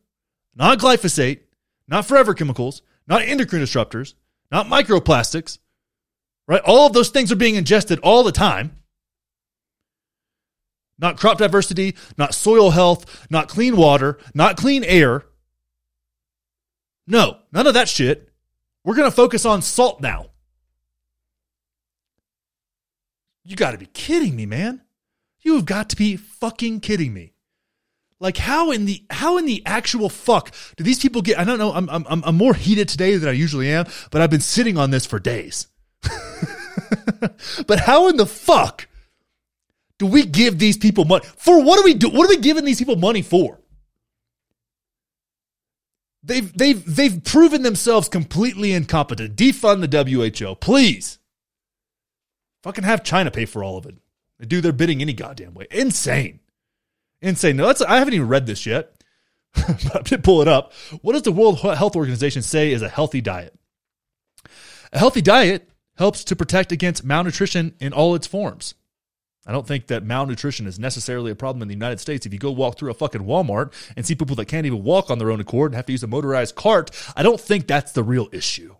not glyphosate, not forever chemicals, not endocrine disruptors, not microplastics, right? All of those things are being ingested all the time. Not crop diversity, not soil health, not clean water, not clean air. No, none of that shit. We're going to focus on salt now. You got to be kidding me, man. You have got to be fucking kidding me. Like how in the how in the actual fuck do these people get? I don't know. I'm I'm I'm more heated today than I usually am, but I've been sitting on this for days. <laughs> but how in the fuck do we give these people money for? What do we do? What are we giving these people money for? They've they've they've proven themselves completely incompetent. Defund the WHO, please. Fucking have China pay for all of it. They do their bidding any goddamn way. Insane. Insane. No, let's, I haven't even read this yet, <laughs> did pull it up. What does the World Health Organization say is a healthy diet? A healthy diet helps to protect against malnutrition in all its forms. I don't think that malnutrition is necessarily a problem in the United States. If you go walk through a fucking Walmart and see people that can't even walk on their own accord and have to use a motorized cart, I don't think that's the real issue.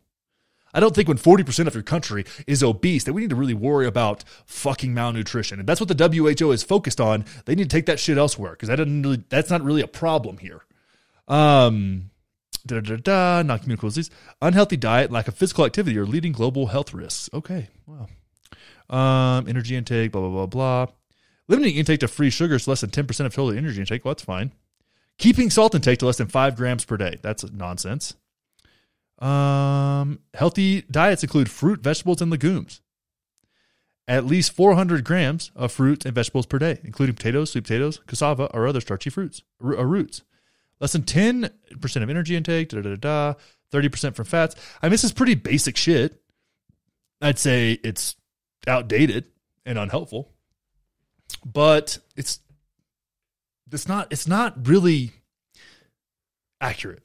I don't think when 40% of your country is obese that we need to really worry about fucking malnutrition. And that's what the WHO is focused on. They need to take that shit elsewhere because that really, that's not really a problem here. Um, da da da, non communicable disease, unhealthy diet, lack of physical activity are leading global health risks. Okay, wow. Um, energy intake, blah blah blah blah. Limiting intake to free sugars less than ten percent of total energy intake. Well, that's fine. Keeping salt intake to less than five grams per day. That's nonsense. Um, healthy diets include fruit, vegetables, and legumes. At least 400 grams of fruits and vegetables per day, including potatoes, sweet potatoes, cassava, or other starchy fruits or roots. Less than 10% of energy intake, da da da da, 30% from fats. I mean, this is pretty basic shit. I'd say it's outdated and unhelpful, but it's it's not it's not really accurate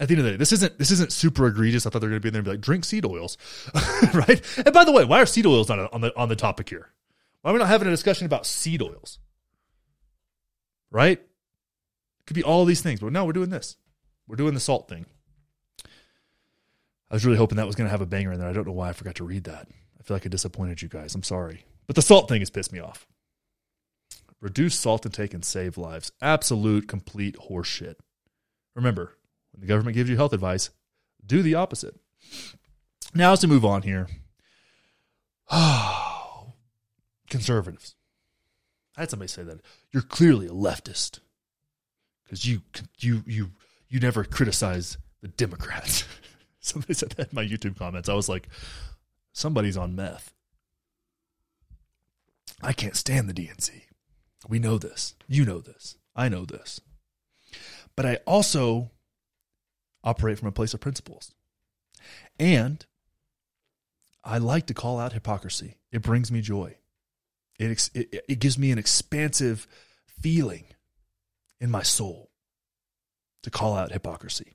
at the end of the day, this isn't this isn't super egregious. I thought they were going to be in there and be like, drink seed oils, <laughs> right? And by the way, why are seed oils not on the on the topic here? Why are we not having a discussion about seed oils? Right? Could be all these things, but no, we're doing this. We're doing the salt thing. I was really hoping that was going to have a banger in there. I don't know why I forgot to read that. I feel like I disappointed you guys. I'm sorry, but the salt thing has pissed me off. Reduce salt intake and save lives. Absolute, complete horseshit. Remember, when the government gives you health advice, do the opposite. Now, as to move on here, <sighs> conservatives. I had somebody say that you're clearly a leftist because you you you you never criticize the Democrats. <laughs> somebody said that in my YouTube comments. I was like, somebody's on meth. I can't stand the DNC. We know this. You know this. I know this. But I also operate from a place of principles. And I like to call out hypocrisy. It brings me joy. It, it, it gives me an expansive feeling in my soul to call out hypocrisy.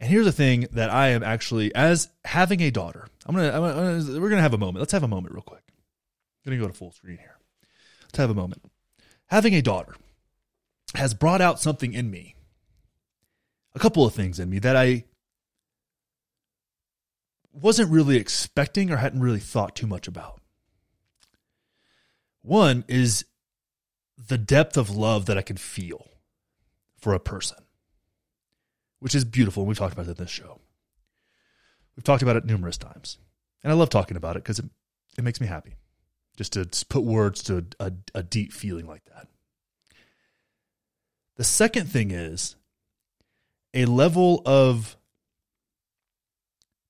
And here's the thing that I am actually, as having a daughter, I'm gonna, I'm gonna we're gonna have a moment. Let's have a moment real quick. I'm gonna go to full screen here. Let's have a moment. Having a daughter has brought out something in me a couple of things in me that I wasn't really expecting or hadn't really thought too much about. One is the depth of love that I can feel for a person, which is beautiful. And we've talked about it in this show. We've talked about it numerous times. And I love talking about it because it, it makes me happy just to put words to a, a, a deep feeling like that. The second thing is a level of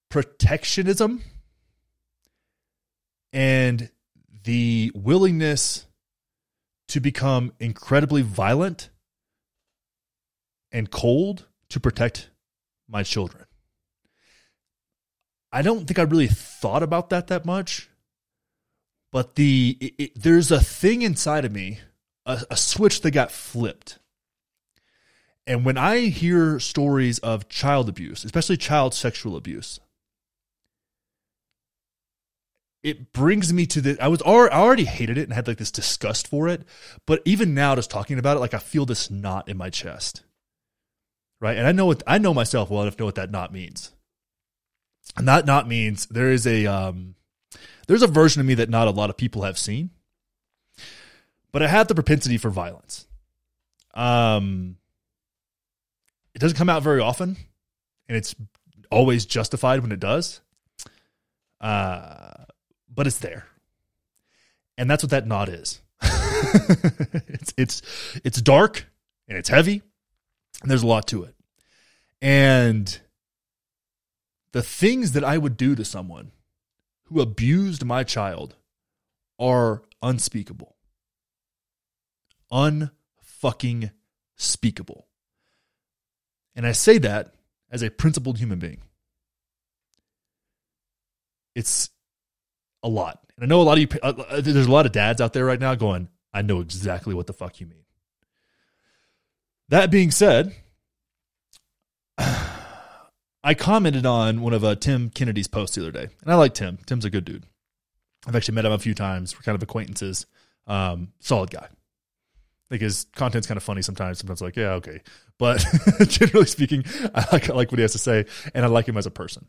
protectionism and the willingness to become incredibly violent and cold to protect my children. I don't think I really thought about that that much, but the it, it, there's a thing inside of me, a, a switch that got flipped. And when I hear stories of child abuse, especially child sexual abuse, it brings me to the I was already, I already hated it and had like this disgust for it, but even now just talking about it like I feel this knot in my chest. Right? And I know what I know myself well enough to know what that knot means. And that knot means there is a um there's a version of me that not a lot of people have seen. But I have the propensity for violence. Um it doesn't come out very often, and it's always justified when it does. Uh, but it's there, and that's what that knot is. <laughs> it's it's it's dark and it's heavy, and there's a lot to it. And the things that I would do to someone who abused my child are unspeakable. Unfucking speakable. And I say that as a principled human being. It's a lot. And I know a lot of you, uh, uh, there's a lot of dads out there right now going, I know exactly what the fuck you mean. That being said, <sighs> I commented on one of uh, Tim Kennedy's posts the other day, and I like Tim. Tim's a good dude. I've actually met him a few times. We're kind of acquaintances. Um, solid guy. Like his content's kind of funny sometimes. Sometimes like, yeah, okay. But <laughs> generally speaking, I like I like what he has to say, and I like him as a person.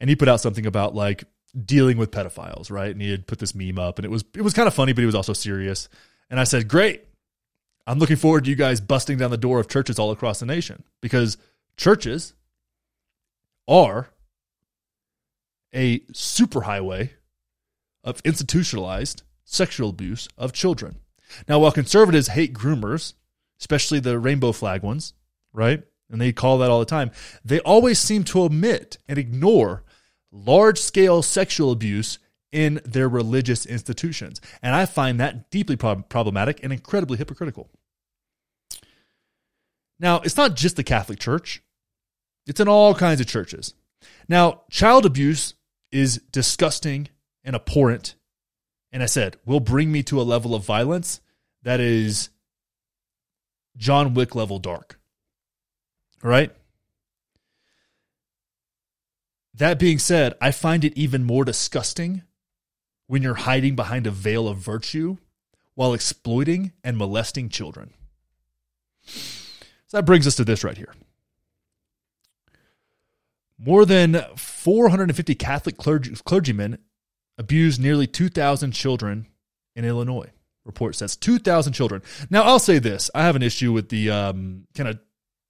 And he put out something about like dealing with pedophiles, right? And he had put this meme up, and it was it was kind of funny, but he was also serious. And I said, great. I'm looking forward to you guys busting down the door of churches all across the nation because churches are a superhighway of institutionalized sexual abuse of children. Now, while conservatives hate groomers, especially the rainbow flag ones, right? And they call that all the time, they always seem to omit and ignore large scale sexual abuse in their religious institutions. And I find that deeply prob- problematic and incredibly hypocritical. Now, it's not just the Catholic Church, it's in all kinds of churches. Now, child abuse is disgusting and abhorrent. And I said, will bring me to a level of violence that is John Wick level dark. All right? That being said, I find it even more disgusting when you're hiding behind a veil of virtue while exploiting and molesting children. So that brings us to this right here. More than 450 Catholic clergy, clergymen abused nearly 2,000 children in Illinois. Report says 2,000 children. Now, I'll say this I have an issue with the um, kind of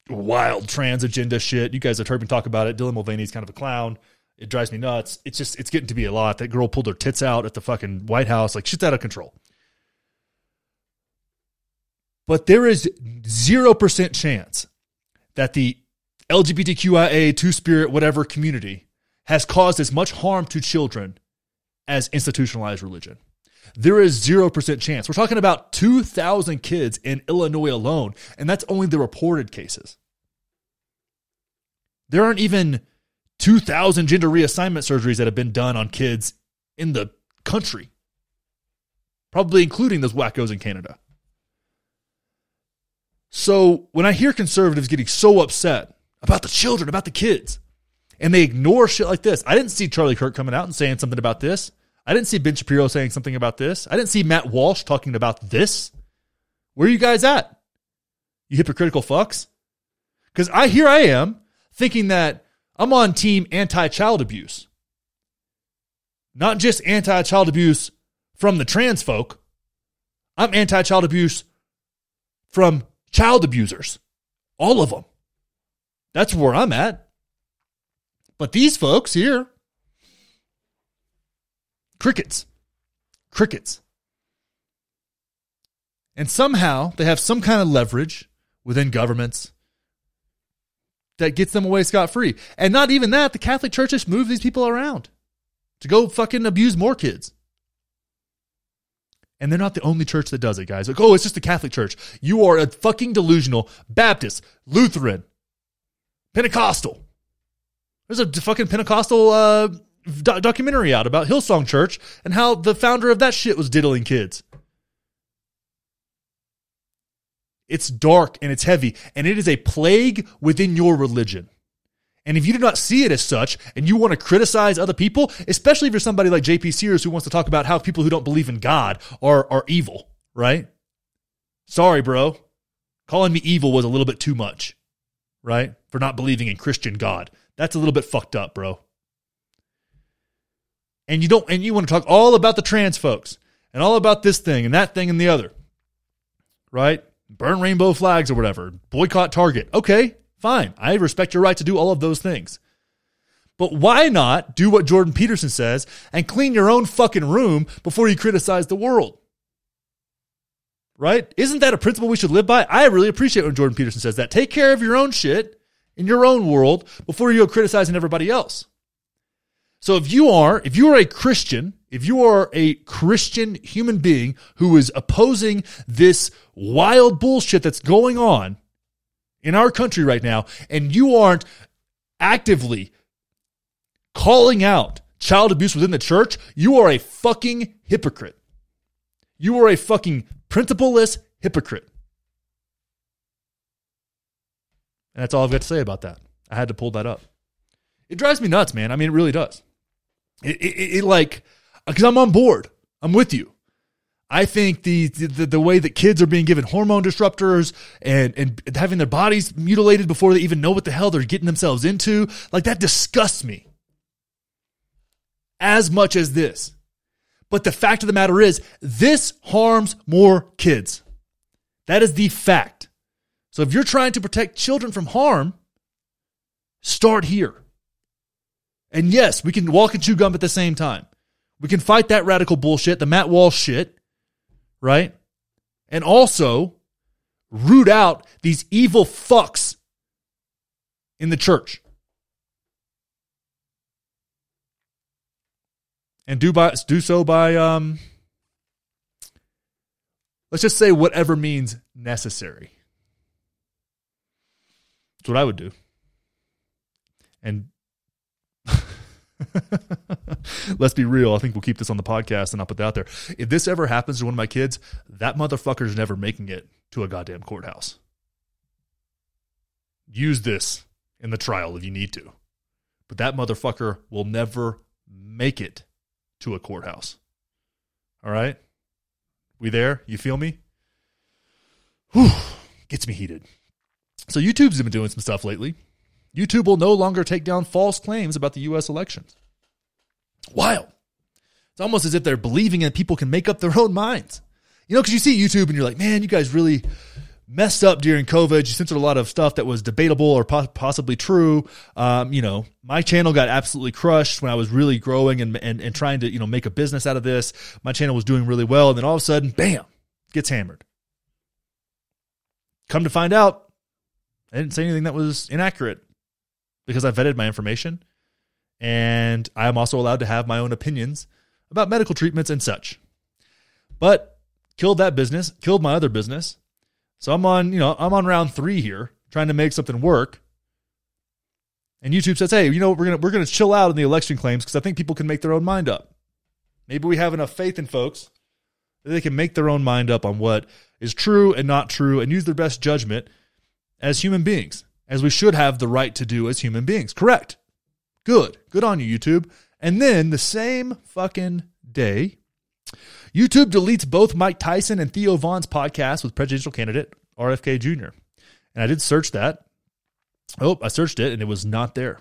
wild trans agenda shit. You guys have heard me talk about it. Dylan Mulvaney's kind of a clown. It drives me nuts. It's just, it's getting to be a lot. That girl pulled her tits out at the fucking White House. Like, shit's out of control. But there is 0% chance that the LGBTQIA, two spirit, whatever community has caused as much harm to children as institutionalized religion. There is 0% chance. We're talking about 2,000 kids in Illinois alone, and that's only the reported cases. There aren't even 2,000 gender reassignment surgeries that have been done on kids in the country, probably including those wackos in Canada. So when I hear conservatives getting so upset about the children, about the kids, and they ignore shit like this, I didn't see Charlie Kirk coming out and saying something about this. I didn't see Ben Shapiro saying something about this. I didn't see Matt Walsh talking about this. Where are you guys at? You hypocritical fucks. Because I here I am thinking that I'm on team anti-child abuse. Not just anti-child abuse from the trans folk I'm anti child abuse from child abusers, all of them. That's where I'm at. But these folks here, crickets, crickets. And somehow they have some kind of leverage within governments that gets them away scot free. And not even that, the Catholic Church just moved these people around to go fucking abuse more kids. And they're not the only church that does it, guys. Like, oh, it's just the Catholic Church. You are a fucking delusional Baptist, Lutheran, Pentecostal. There's a fucking Pentecostal uh, do- documentary out about Hillsong Church and how the founder of that shit was diddling kids. It's dark and it's heavy, and it is a plague within your religion. And if you do not see it as such and you want to criticize other people, especially if you're somebody like JP Sears who wants to talk about how people who don't believe in God are, are evil, right? Sorry, bro. Calling me evil was a little bit too much, right? For not believing in Christian God. That's a little bit fucked up, bro. And you don't and you want to talk all about the trans folks and all about this thing and that thing and the other. Right? Burn rainbow flags or whatever. Boycott Target. Okay, Fine. I respect your right to do all of those things. But why not do what Jordan Peterson says and clean your own fucking room before you criticize the world? Right? Isn't that a principle we should live by? I really appreciate when Jordan Peterson says that. Take care of your own shit in your own world before you go criticizing everybody else. So if you are, if you are a Christian, if you are a Christian human being who is opposing this wild bullshit that's going on, in our country right now, and you aren't actively calling out child abuse within the church, you are a fucking hypocrite. You are a fucking principleless hypocrite. And that's all I've got to say about that. I had to pull that up. It drives me nuts, man. I mean, it really does. It, it, it like, uh, because I'm on board. I'm with you. I think the, the the way that kids are being given hormone disruptors and and having their bodies mutilated before they even know what the hell they're getting themselves into, like that disgusts me. As much as this. But the fact of the matter is, this harms more kids. That is the fact. So if you're trying to protect children from harm, start here. And yes, we can walk and chew gum at the same time. We can fight that radical bullshit, the Matt Walsh shit right? And also root out these evil fucks in the church. And do by do so by um let's just say whatever means necessary. That's what I would do. And <laughs> Let's be real. I think we'll keep this on the podcast and I'll put that out there. If this ever happens to one of my kids, that motherfucker's never making it to a goddamn courthouse. Use this in the trial if you need to. But that motherfucker will never make it to a courthouse. All right? We there? You feel me? Whew. Gets me heated. So YouTube's been doing some stuff lately. YouTube will no longer take down false claims about the US elections. Wild. It's almost as if they're believing that people can make up their <laughs> own minds. You know, because you see YouTube and you're like, man, you guys really messed up during COVID. You censored a lot of stuff that was debatable or po- possibly true. Um, you know, my channel got absolutely crushed when I was really growing and, and, and trying to, you know, make a business out of this. My channel was doing really well. And then all of a sudden, bam, gets hammered. Come to find out, I didn't say anything that was inaccurate because I vetted my information. And I am also allowed to have my own opinions about medical treatments and such. But killed that business, killed my other business. So I'm on, you know, I'm on round three here, trying to make something work. And YouTube says, hey, you know, we're gonna we're gonna chill out on the election claims because I think people can make their own mind up. Maybe we have enough faith in folks that they can make their own mind up on what is true and not true and use their best judgment as human beings as we should have the right to do as human beings. Correct. Good. Good on you, YouTube. And then the same fucking day, YouTube deletes both Mike Tyson and Theo Von's podcast with presidential candidate RFK Jr. And I did search that. Oh, I searched it and it was not there.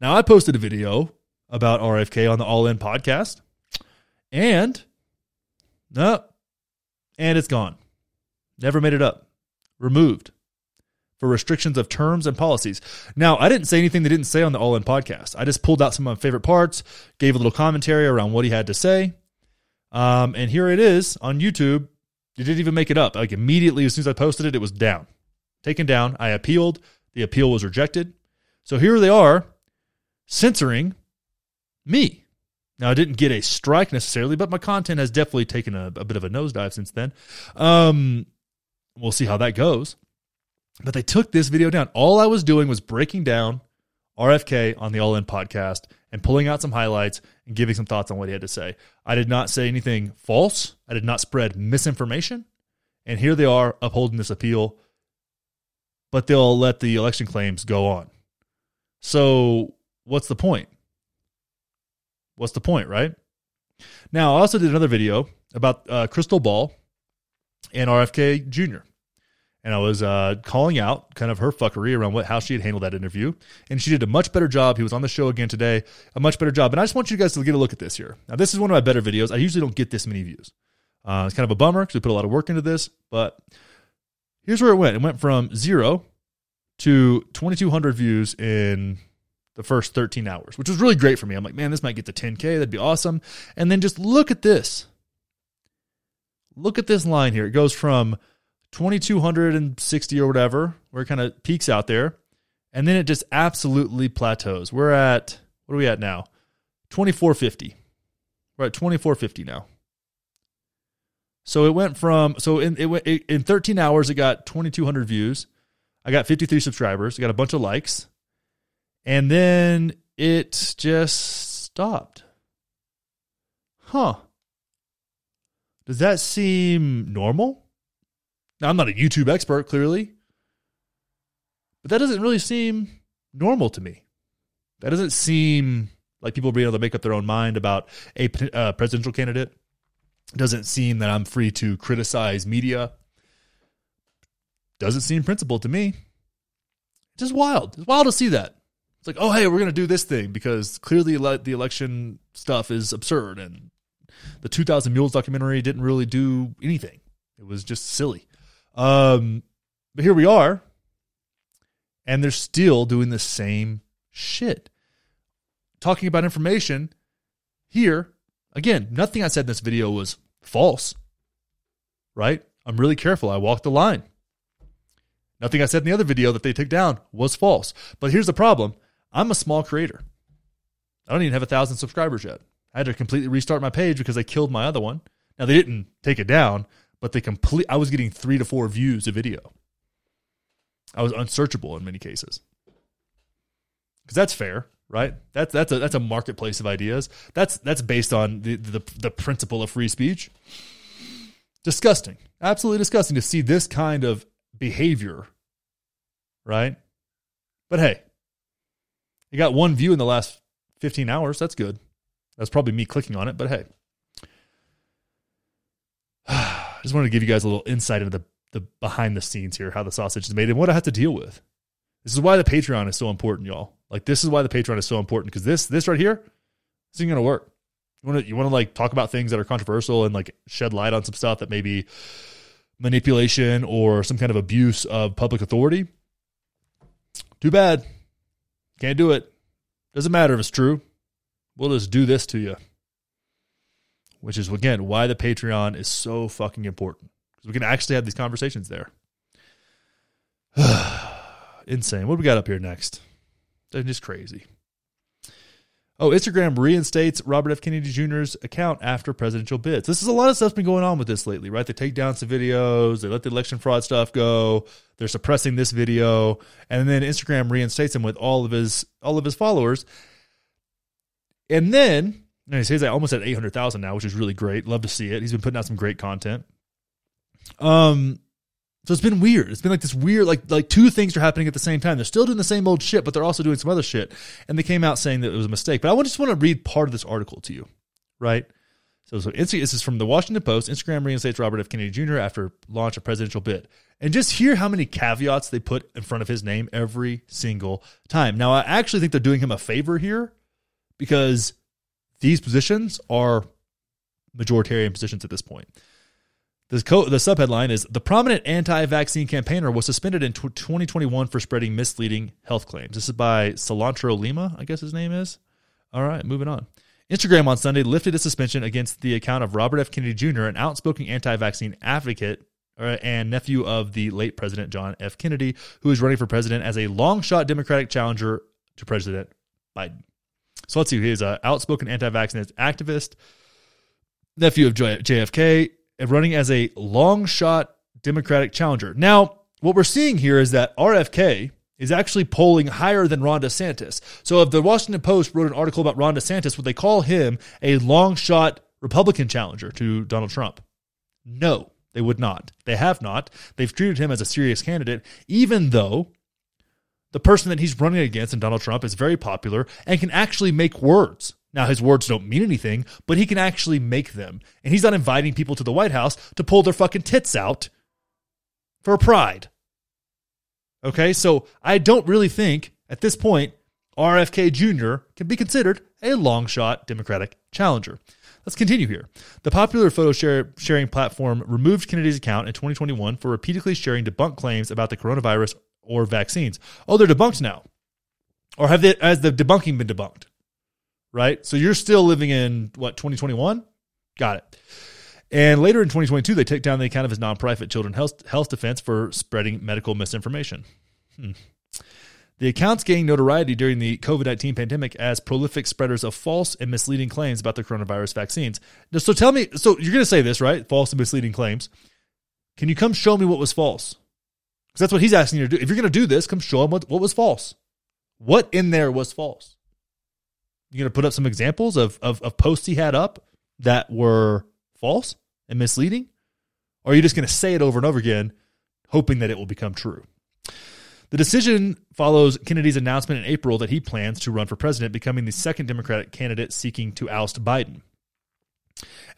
Now, I posted a video about RFK on the All In podcast. And, no, and it's gone. Never made it up. Removed for restrictions of terms and policies. Now, I didn't say anything they didn't say on the All In podcast. I just pulled out some of my favorite parts, gave a little commentary around what he had to say. Um, and here it is on YouTube. You didn't even make it up. Like immediately, as soon as I posted it, it was down, taken down. I appealed. The appeal was rejected. So here they are censoring me. Now, I didn't get a strike necessarily, but my content has definitely taken a, a bit of a nosedive since then. Um, we'll see how that goes. But they took this video down. All I was doing was breaking down RFK on the All In podcast and pulling out some highlights and giving some thoughts on what he had to say. I did not say anything false. I did not spread misinformation. And here they are upholding this appeal, but they'll let the election claims go on. So, what's the point? What's the point, right? Now, I also did another video about uh, Krystal Ball and RFK Jr and I was uh, calling out kind of her fuckery around what how she had handled that interview, and she did a much better job. He was on the show again today, a much better job. And I just want you guys to get a look at this here. Now, this is one of my better videos. I usually don't get this many views. Uh, it's kind of a bummer because we put a lot of work into this, but here's where it went. It went from zero to 2,200 views in the first 13 hours, which was really great for me. I'm like, man, this might get to 10K. That'd be awesome. And then just look at this. Look at this line here. It goes from 2260 or whatever, where it kind of peaks out there. And then it just absolutely plateaus. We're at, what are we at now? 2450. We're at 2450 now. So it went from, so in, it, went in 13 hours, it got 2200 views. I got 53 subscribers. I got a bunch of likes. And then it just stopped. Huh. Does that seem normal? Now, I'm not a YouTube expert, clearly, but that doesn't really seem normal to me. That doesn't seem like people being able to make up their own mind about a uh, presidential candidate. Doesn't seem that I'm free to criticize media. Doesn't seem principled to me. It's just wild. It's wild to see that. It's like, oh, hey, we're going to do this thing because clearly the election stuff is absurd and the 2000 Mules documentary didn't really do anything. It was just silly. Um, but here we are, and they're still doing the same shit. Talking about information here, again, nothing I said in this video was false, right? I'm really careful. I walked the line. Nothing I said in the other video that they took down was false. But here's the problem I'm a small creator. I don't even have a thousand subscribers yet. I had to completely restart my page because they killed my other one. Now they didn't take it down, but they complete I was getting 3 to 4 views a video. I was unsearchable in many cases. Cuz that's fair, right? That's that's a that's a marketplace of ideas. That's that's based on the the, the principle of free speech. Disgusting. Absolutely disgusting to see this kind of behavior. Right? But hey, you got one view in the last 15 hours. That's good. That's probably me clicking on it, but hey. I just wanted to give you guys a little insight into the, the behind the scenes here, how the sausage is made and what I have to deal with. This is why the Patreon is so important, y'all. Like this is why the Patreon is so important because this this right here, this isn't gonna work. You want to you want to like talk about things that are controversial and like shed light on some stuff that maybe manipulation or some kind of abuse of public authority. Too bad. Can't do it. Doesn't matter if it's true. We'll just do this to you which is again why the Patreon is so fucking important because we can actually have these conversations there. <sighs> Insane. What we got up here next? That's just crazy. Oh, Instagram reinstates Robert F. Kennedy Jr.'s account after presidential bids. This is a lot of stuff's been going on with this lately, right? They take down some videos, they let the election fraud stuff go, they're suppressing this video, and then Instagram reinstates him with all of his all of his followers. And then and he says I almost at 800,000 now, which is really great. Love to see it. He's been putting out some great content. Um, so it's been weird. It's been like this weird, like like two things are happening at the same time. They're still doing the same old shit, but they're also doing some other shit. And they came out saying that it was a mistake. But I just want to read part of this article to you, right? So, so this is from the Washington Post. Instagram reinstates Robert F. Kennedy Jr. after launch of presidential bid, and just hear how many caveats they put in front of his name every single time. Now, I actually think they're doing him a favor here because these positions are majoritarian positions at this point. The, co- the subheadline is The prominent anti vaccine campaigner was suspended in tw 2021 for spreading misleading health claims. This is by Cilantro Lima, I guess his name is. All right, moving on. Instagram on Sunday lifted a suspension against the account of Robert F. Kennedy Jr., an outspoken anti vaccine advocate uh, and nephew of the late President John F. Kennedy, who is running for president as a long shot Democratic challenger to President Biden. So let's see. He is an outspoken anti vaccine activist, nephew of JFK, and running as a long shot Democratic challenger. Now, what we're seeing here is that RFK is actually polling higher than Ron DeSantis. So if the Washington Post wrote an article about Ron DeSantis, would they call him a long shot Republican challenger to Donald Trump? No, they would not. They have not. They've treated him as a serious candidate, even though the person that he's running against in Donald Trump is very popular and can actually make words. Now, his words don't mean anything, but he can actually make them. And he's not inviting people to the White House to pull their fucking tits out for pride. Okay, so I don't really think at this point RFK Jr. can be considered a long shot Democratic challenger. Let's continue here. The popular photo share, sharing platform removed Kennedy's account in 2021 for repeatedly sharing debunked claims about the coronavirus or vaccines. Oh, they're debunked now. Or have they, has the debunking been debunked? Right? So you're still living in what, 2021? Got it. And later in 2022, they took down the account of his nonprofit Children's Health, Health Defense for spreading medical misinformation. Hmm. The accounts gained notoriety during the COVID 19 pandemic as prolific spreaders of false and misleading claims about the coronavirus vaccines. So tell me, so you're going to say this, right? False and misleading claims. Can you come show me what was false? Because that's what he's asking you to do. If you're going to do this, come show him what, what was false. What in there was false? You're going to put up some examples of, of, of posts he had up that were false? and misleading? Or are you just going to say it over and over again, hoping that it will become true? The decision follows Kennedy's announcement in April that he plans to run for president, becoming the second Democratic candidate seeking to oust Biden.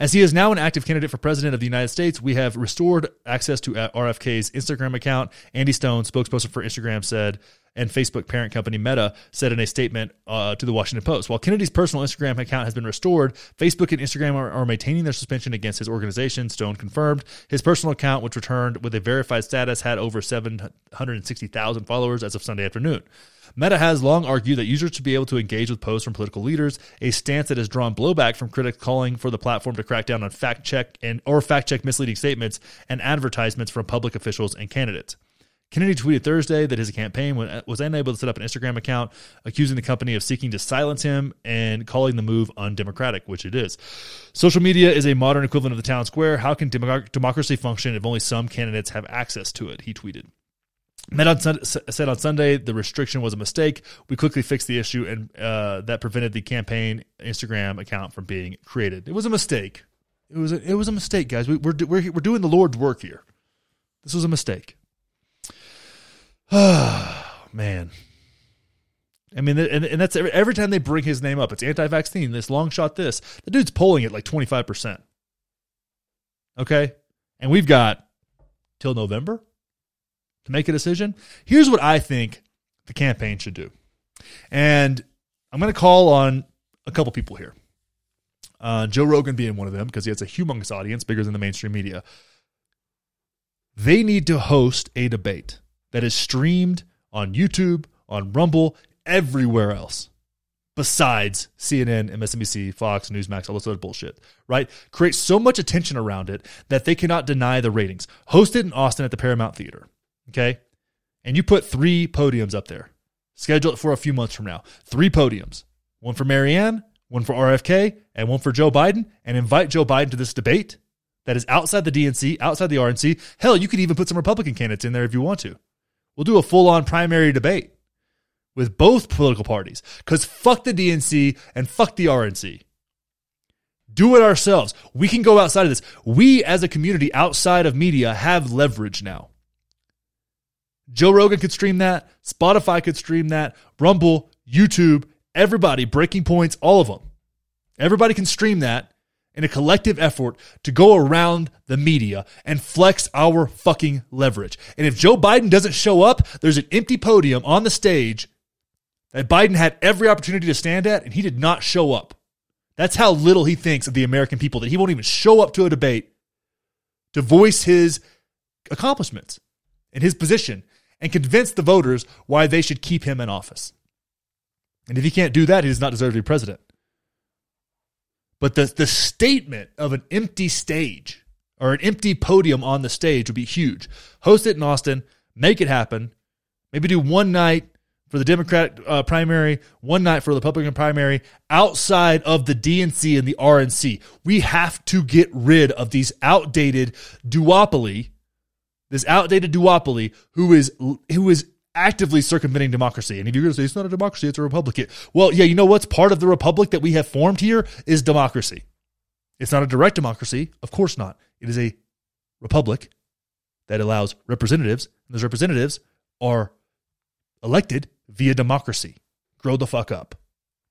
As he is now an active candidate for president of the United States, we have restored access to RFK's Instagram account. Andy Stone, spokesperson for Instagram, said, and Facebook parent company Meta said in a statement uh, to the Washington Post. While Kennedy's personal Instagram account has been restored, Facebook and Instagram are, are, maintaining their suspension against his organization. Stone confirmed his personal account, which returned with a verified status, had over 760,000 followers as of Sunday afternoon. Meta has long argued that users should be able to engage with posts from political leaders, a stance that has drawn blowback from critics calling for the platform to crack down on fact check and or fact check misleading statements and advertisements from public officials and candidates. Kennedy tweeted Thursday that his campaign was unable to set up an Instagram account, accusing the company of seeking to silence him and calling the move undemocratic, which it is. Social media is a modern equivalent of the town square. How can democracy function if only some candidates have access to it? He tweeted. Met on said on Sunday the restriction was a mistake. We quickly fixed the issue, and uh, that prevented the campaign Instagram account from being created. It was a mistake. It was a, it was a mistake, guys. We, we're we're we're doing the Lord's work here. This was a mistake. <sighs> Oh, man, I mean, and, and that's every, every time they bring his name up, it's anti-vaccine. This long shot. This the dude's polling at like twenty five percent. Okay, and we've got till November to make a decision. Here's what I think the campaign should do. And I'm going to call on a couple people here. Uh, Joe Rogan being one of them because he has a humongous audience, bigger than the mainstream media. They need to host a debate that is streamed on YouTube, on Rumble, everywhere else besides CNN, MSNBC, Fox, Newsmax, all this other bullshit, right? Create so much attention around it that they cannot deny the ratings. Host it in Austin at the Paramount Theater. Okay. And you put three podiums up there. Schedule it for a few months from now. Three podiums. One for Marianne, one for RFK, and one for Joe Biden. And invite Joe Biden to this debate that is outside the DNC, outside the RNC. Hell, you could even put some Republican candidates in there if you want to. We'll do a full on primary debate with both political parties. Because fuck the DNC and fuck the RNC. Do it ourselves. We can go outside of this. We, as a community outside of media, have leverage now. Joe Rogan could stream that. Spotify could stream that. Rumble, YouTube, everybody, Breaking Points, all of them. Everybody can stream that in a collective effort to go around the media and flex our fucking leverage. And if Joe Biden doesn't show up, there's an empty podium on the stage that Biden had every opportunity to stand at, and he did not show up. That's how little he thinks of the American people that he won't even show up to a debate to voice his accomplishments and his position and convince the voters why they should keep him in office. And if he can't do that, he does not deserve to be president. But the, the statement of an empty stage or an empty podium on the stage would be huge. Host it in Austin, make it happen. Maybe do one night for the Democratic uh, primary, one night for the Republican primary outside of the DNC and the RNC. We have to get rid of these outdated duopoly, this outdated duopoly who is who is actively circumventing democracy. And if you're going to say it's not a democracy, it's a republic. Well, yeah, you know what's part of the republic that we have formed here is democracy. It's not a direct democracy, of course not. It is a republic that allows representatives, and those representatives are elected via democracy. Grow the fuck up.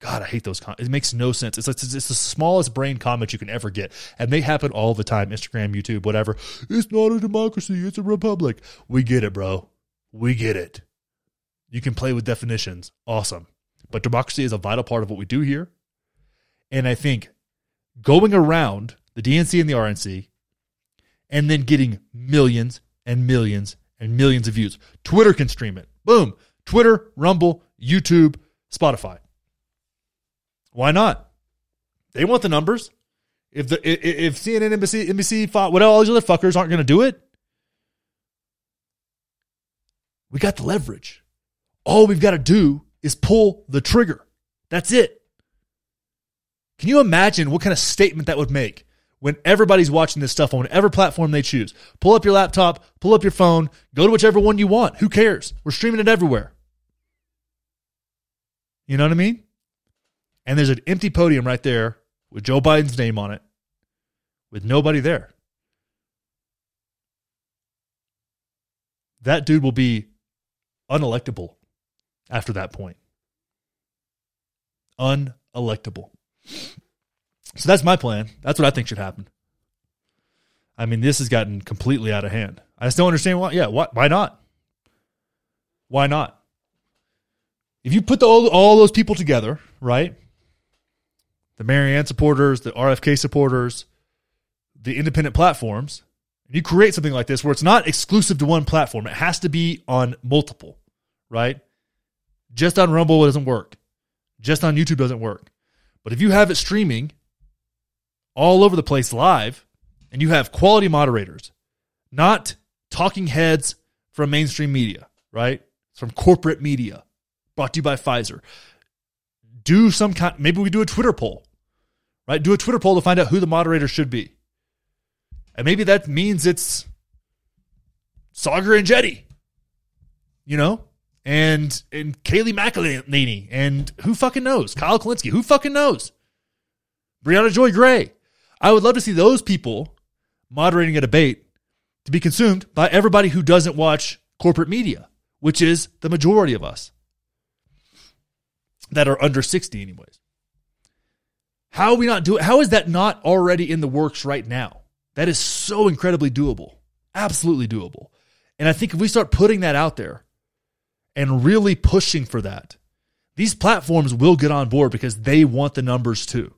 God, I hate those. Com- it makes no sense. It's, it's it's the smallest brain comment you can ever get, and they happen all the time. Instagram, YouTube, whatever. It's not a democracy. It's a republic. We get it, bro. We get it. You can play with definitions. Awesome. But democracy is a vital part of what we do here. And I think going around the DNC and the RNC and then getting millions and millions and millions of views. Twitter can stream it. Boom. Twitter, Rumble, YouTube, Spotify. Why not? They want the numbers. If the if CNN, NBC, NBC, Fox, what all these other fuckers aren't going to do it, we got the leverage. All we've got to do is pull the trigger. That's it. Can you imagine what kind of statement that would make when everybody's watching this stuff on whatever platform they choose? Pull up your laptop, pull up your phone, go to whichever one you want. Who cares? We're streaming it everywhere. You know what I mean? And there's an empty podium right there with Joe Biden's name on it, with nobody there. That dude will be unelectable after that point. Unelectable. So that's my plan. That's what I think should happen. I mean, this has gotten completely out of hand. I just don't understand why. Yeah, why, why not? Why not? If you put the, all, all those people together, right? The Marianne supporters, the RFK supporters, the independent platforms, and you create something like this where it's not exclusive to one platform, it has to be on multiple, right? Just on Rumble, it doesn't work. Just on YouTube doesn't work. But if you have it streaming all over the place live, and you have quality moderators, not talking heads from mainstream media, right? From corporate media, brought to you by Pfizer. Do some kind, maybe we do a Twitter poll, right? Do a Twitter poll to find out who the moderator should be. And maybe that means it's Saagar Enjeti. you know? and and Kayleigh McEnany and who fucking knows? Kyle Kulinski, who fucking knows? Briahna Joy Gray. I would love to see those people moderating a debate to be consumed by everybody who doesn't watch corporate media, which is the majority of us that are under 60 anyways. How are we not doing how is that not already in the works right now? That is so incredibly doable. Absolutely doable. And I think if we start putting that out there, and really pushing for that, these platforms will get on board because they want the numbers too.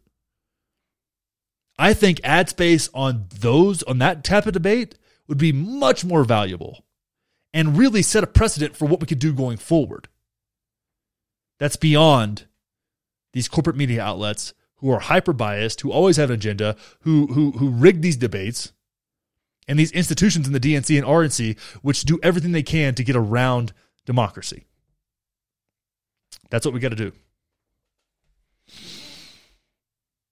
I think ad space on those, on that type of debate would be much more valuable and really set a precedent for what we could do going forward. That's beyond these corporate media outlets who are hyper biased, who always have an agenda, who, who, who rig these debates, and these institutions in the DNC and RNC, which do everything they can to get around democracy. That's what we got to do.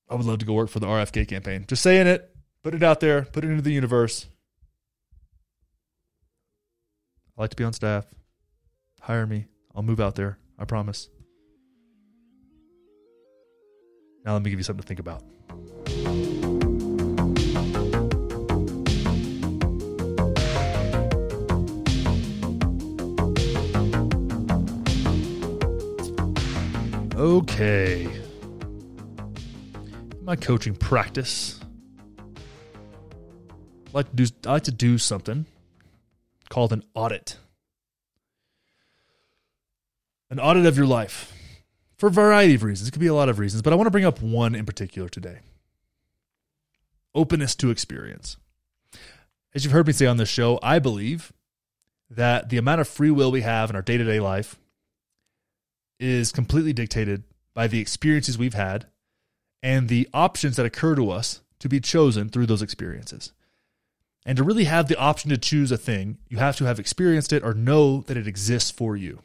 I would love to go work for the RFK campaign. Just saying it, put it out there, put it into the universe. I like to be on staff. Hire me. I'll move out there. I promise. Now let me give you something to think about. Okay. My coaching practice. I like to do I like to do something called an audit. An audit of your life. For a variety of reasons. It could be a lot of reasons, but I want to bring up one in particular today. Openness to experience. as you've heard me say on this show, I believe that the amount of free will we have in our day to day life is completely dictated by the experiences we've had and the options that occur to us to be chosen through those experiences. And to really have the option to choose a thing, you have to have experienced it or know that it exists for you.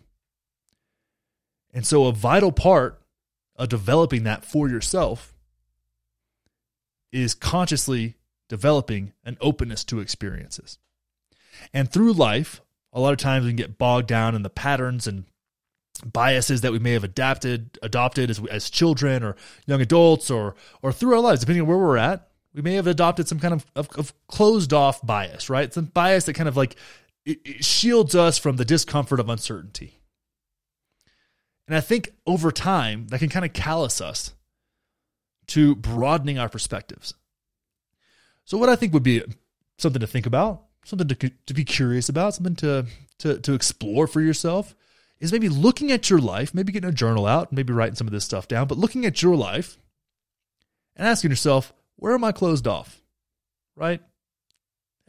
And so, a vital part of developing that for yourself is consciously developing an openness to experiences. And through life, a lot of times we can get bogged down in the patterns and biases that we may have adapted adopted as, as children or young adults or or through our lives depending on where we're at we may have adopted some kind of, of, of closed off bias right some bias that kind of like it, it shields us from the discomfort of uncertainty and i think over time that can kind of callous us to broadening our perspectives so what i think would be something to think about something to, to be curious about something to, to to explore for yourself is maybe looking at your life, maybe getting a journal out, maybe writing some of this stuff down, but looking at your life and asking yourself, where am I closed off? Right?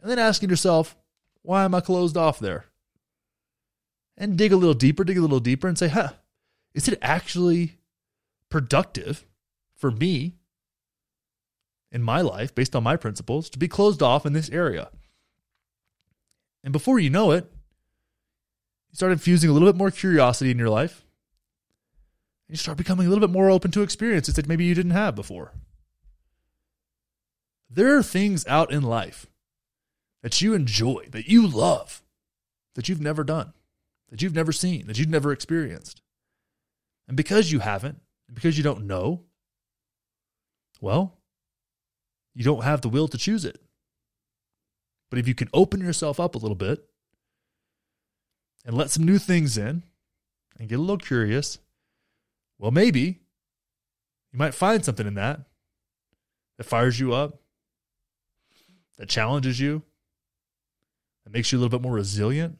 And then asking yourself, why am I closed off there? And dig a little deeper, dig a little deeper and say, huh, is it actually productive for me in my life, based on my principles, to be closed off in this area? And before you know it, you start infusing a little bit more curiosity in your life. And you start becoming a little bit more open to experiences that maybe you didn't have before. There are things out in life that you enjoy, that you love, that you've never done, that you've never seen, that you've never experienced. And because you haven't, because you don't know, well, you don't have the will to choose it. But if you can open yourself up a little bit and let some new things in and get a little curious, well, maybe you might find something in that that fires you up, that challenges you, that makes you a little bit more resilient,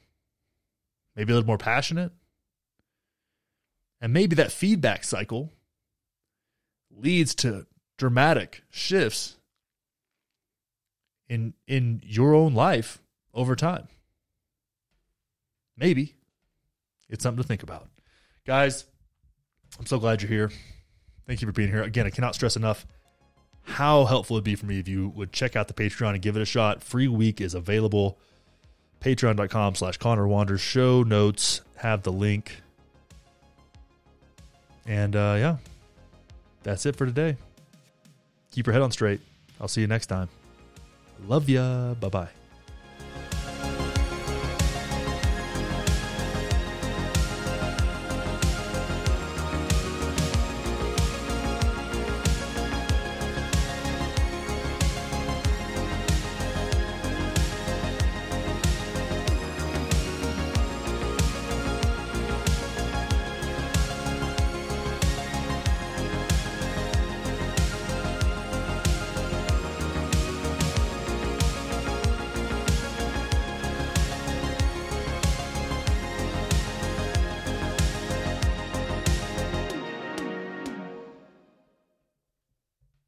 maybe a little more passionate. And maybe that feedback cycle leads to dramatic shifts in in your own life over time. Maybe it's something to think about. Guys, I'm so glad you're here. Thank you for being here. Again, I cannot stress enough how helpful it'd be for me if you would check out the Patreon and give it a shot. Free week is available. Patreon.com slash Conner Wanders. Show notes have the link. And uh, yeah, that's it for today. Keep your head on straight. I'll see you next time. Love ya. Bye bye.